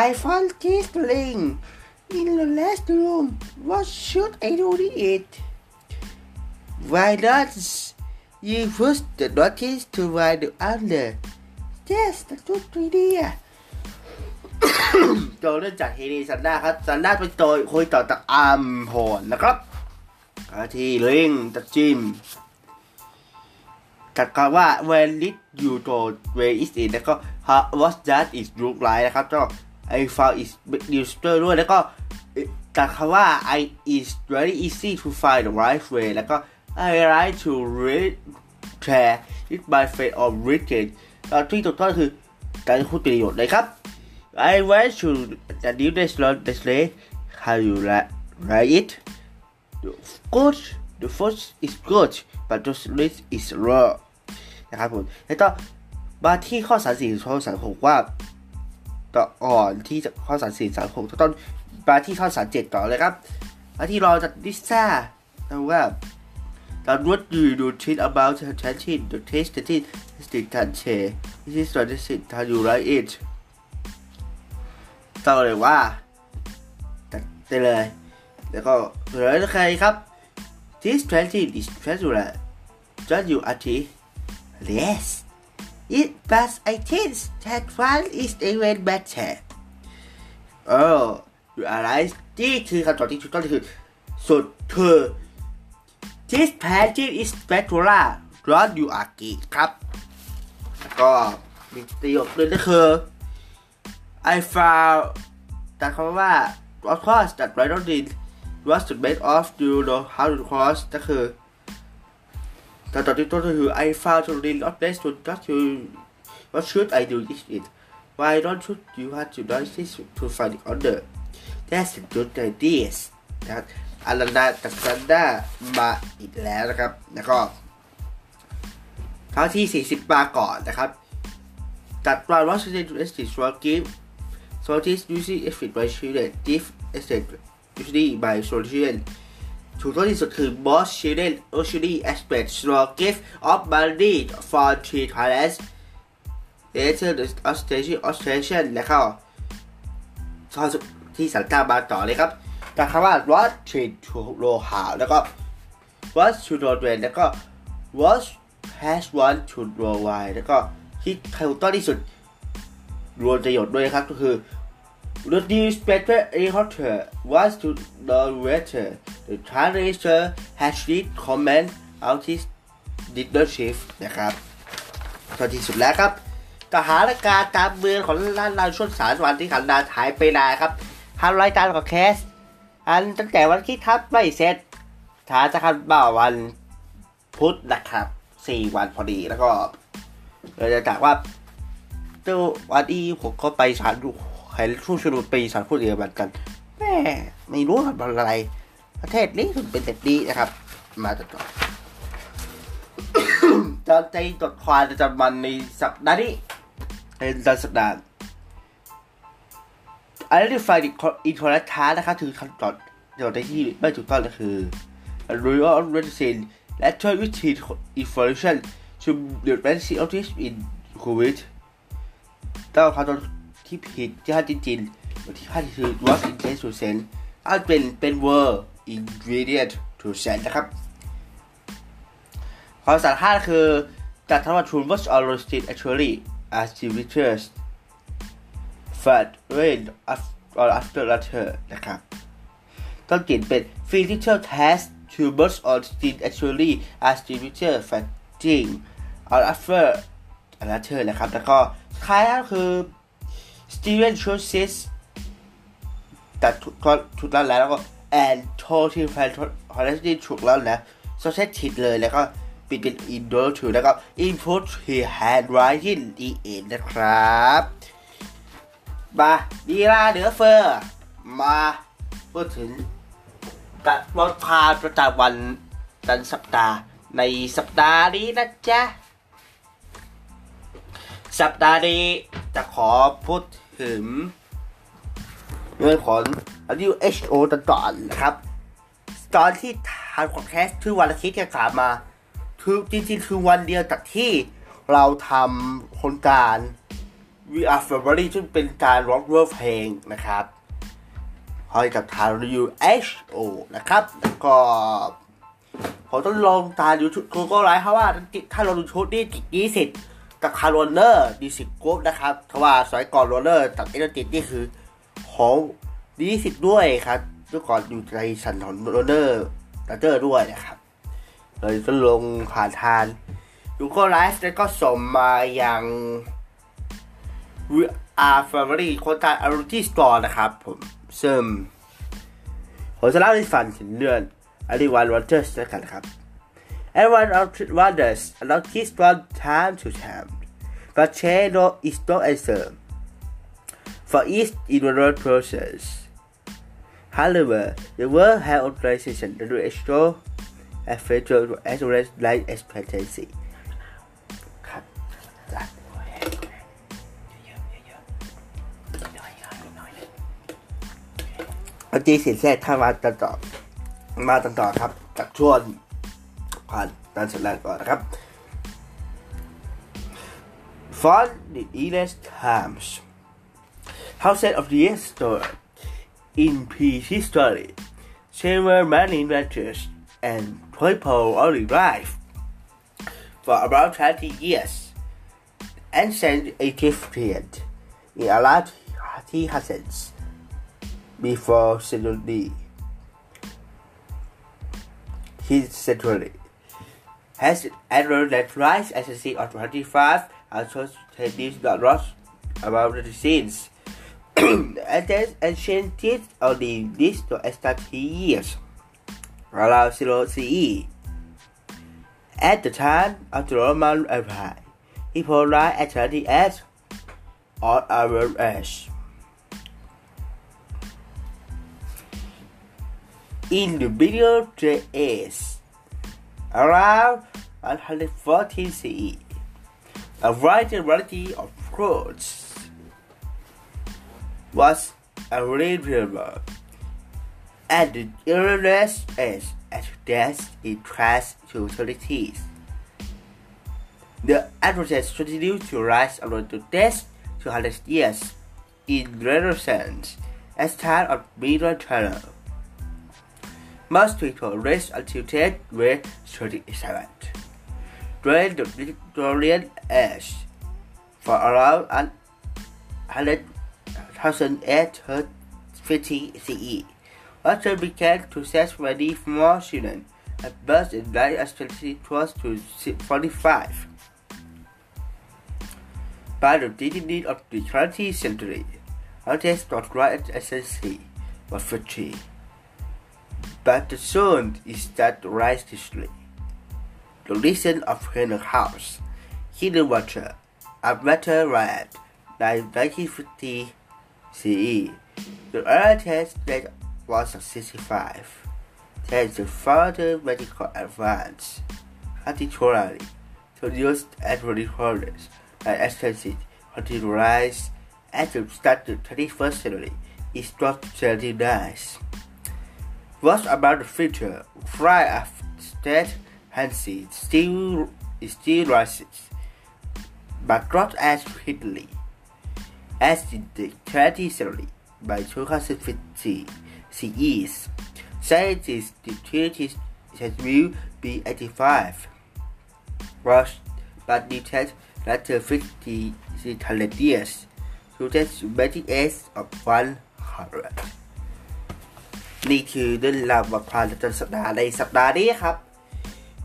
I found this ring in the last room what should I do with it why not you put the notice to find the order yes that's good idea โจเริ่มจากเฮนีซันด้าครับซันด้าเป็นตัวคุยต่อจากอาร์มโหนนะครับ ที่ลิงตัดจิมจัดการว่า when did you to where is it แล้วก็ how what that is look like นะครับก็ I found is register ด้วยแล้วก็จัดคำว่า I is very easy to find the right way แล้วก็ I like to read share it by friend or read it ตอนที่ถูกต้องคือการพูดประโยชน์เลยครับ I went to the new restaurant yesterday how you like it the good the food is good but the rest is raw นะครับผมแล้วก็มาที่ข้อ34ข้อ36ว่าต่ออ่อนที่ข้อสารสี่สารหกต้นมาที่ข้อสารเจ็ดต่อเลยครับมาที่รอจากลิซ่าแต่ว่า That what do you do think about the attention the taste the taste the taste this is what this is how you like it ต่อเลยว่าตัดไปเลย แล้วก็เหลือใครครับ This twenty is treasure just you a t Yes it but I think that one is even better Oh you are right นี่คือคำตอบที่ถูกต้องคือสุดคือ This pageant is spectacular not you are ครับ แล้วก็มีประโยคนึงก็คือ I found แต่คำว่า of course that right on it What's the best of you know how to cross ก็คือแต่ตอนที่ต้นก็คือ I found to read not best to got you what should I do this it why don't you you have to do this to find the order that's a good idea นะครับอารันดาตัดซันดามาอีกแล้วนะครับ แล้วก็เท่าที่ 40 มาก่อนนะครับ จัดวางวัสดุเอสติสวอกิฟโซทิสยูซี่เอฟฟิตไบชิลเลนดิฟเอสเต ดยูซี่บายโซลิชันถูกต้องที่สุดคือบอสชิลเลนโอชิลีแอสเปกสวอกิฟออฟบาร์ดี้ฟอร์ทรีทาร์เลสเอเทอร์ออสเตชันออสเตชันและก็ข้อที่สังกามาต่อเลยครับจากคำว่า what trade to โลหะแล้วก็ what to โดเวนแล้วก็ what has one to โลไวแล้วก็ที่ใครถูกต้องที่สุดรวมประโยชน์ด้วยครับก็คือ reduce better a hotter was to the weather the translator has read comment out his leadership นะครับตอนที่สุดแล้วครับทหารการตามเมืองของล้านเราช่วงสามวันที่ขันดาหายไปนานครับทำรายการของแคส อันตั้งแต่วันที่ทับไม่เสร็จท้าจะคันบ่าวันพุธนะครับสี่วันพอดีแล้วก็เราจะจากว่าเจ้าวันที่ผมก็ไปสารดู เห็นช่วงชุดไปสารพูดเยอรมันกันแม่ไม่รู้ทำอะไร ประเทศนี้ถึงเป็นแบบนี้นะครับ มาต่อจะใจจดความประจำวันในสัปดาห์นี้เป็นสัปดาห์ identify the incorrect task นะครับคือคำตอบเดี๋ยวที่ไม่ถูกต้องก็คือ real medicine และช่วยวิธี information to the medicine of this in COVID ต้องคำตอบ ที่ผิดที่ห้าจริงๆที่ห้าคือ was intended to send อันเป็นเป็น were ingredient to send นะครับความสารห้าคือจัดทั้งว่า true was all roasted actually as the witches first rain or after later นะครับต้องเขียนเป็น physical test to burst on skin actually as the picture fading or after later นะครับ แล้วก็ท้ายก็คือ Steven chooses แต่ถูกถูกแล้วแล้วก็ and total fan honestly ถูกแล้วนะ so set ผิดเลยแล้วก็ปิดเป็น indoor to แล้วก็ input he handwriting the end นะครับมาดีลาเหนือเฟอร์ มาพูดถึงตัดวันพาประจำวันตันสัปดาห์ในสัปดาห์นี้นะจ๊ะ สัปดาห์นี้จะขอพูด ถึงเรื่องของ WHO ตอนก่อนนะครับ ตอนที่ทางของแคสคือวันอาทิตย์ที่ถามมาคือจริงๆ คือวันเดียวจากที่เราทำโครงการ We Are Family ซึ่งเป็นการร้องเวอร์เพลงนะครับคอยกับทาง WHO นะครับ แล้วก็ผมต้องลองตามยูทูบกูก็ไลฟ์เพราะว่าถ้าเราดูชุดนี่ติดยี่สิบ กับคาร์โรเนอร์ดีสิกรุ๊ปนะครับเพราะว่าสมัยก่อนโรเนอร์ตัดเอเนติดนี่คือของดีสิบด้วยครับเมื่อก่อนอยู่ในชั้นของโรเนอร์ตัดเตอร์ด้วยนะครับเลยก็ลงผ่านทานยูโกไลฟ์แล้วก็ส่งมาอย่าง We are Family โครงการ a r u t i Store นะครับผมซึ่งผมจะเล่าให้ฟังถึงเรื่อง Everyone Wonders แล้วกันครับ Everyone wonders about this from time to time but change no is no answer for each individual process However, the World Health Organization WHO has featured as well as life expectancy ครับ วันที่สี่แทรกเข้ามาตัดต่อมาตัดต่อครับจากช่วง ผ่านการแสดงก่อนนะครับ For the English Times House of the Year story in prehistory several many ranchers and people only life for about 20 years ancient Egyptian in a lot he hasn't before century his century has annual that rise as a sea of 25 also tennis the loss about the scenes and then ancient teeth only this to start years. Around zero CE at the time of the Roman Empire people died at 30 as on our age in the Middle Ages, around 114 CE, a wide variety of fruits was available, and the earliest age advanced in class to utilities. The advantage continued to rise around the next 200 years in Renaissance as time of middle China. Most people raised until 10 were 37. During the Victorian age, for around 100,850 CE, Russia began to set many more children at birth in life expectancy close to 45. By the beginning of the 20th century, artists Russia's right expectancy was 50. But the soon is that history. The reason of Henry House, Hidden Water, a matter like 1950 CE. The earliest date was 65. Thanks to further medical advance, particularly to use antibiotics and extensive continued rise at the start of the 21st century is not very nice. What about the future? Fry of state Hansi still still rises, but not as quickly as in the 20th century. By 2050, CEs scientists the 20th will be 85. Rush, but detect that the 50 100 years to the magic age of 100 นี่คือเรื่องราวความประจำสัปดาห์ในสัปดาห์นี้ครับ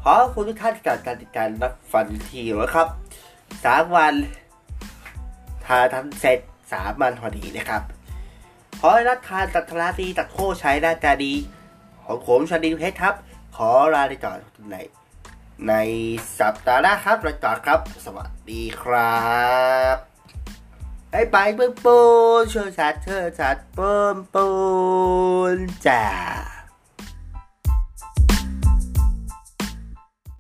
ขอคุณทุกท่านจากการติดตามรับฟังทีนะครับสามวันทานทำเสร็จสามวันพอดีนะครับ ขอให้รัฐทานตัดทราดีตัดโคใช้หน้าตาดี ของผมชาดีเพชรครับ ขอลาไปก่อนในในสัปดาห์หน้าครับไปก่อครับ สวัสดีครับ ไปไปเปิ้ลปูนเชิญชัดเชิญชัดเปิ้ลปูนจ้า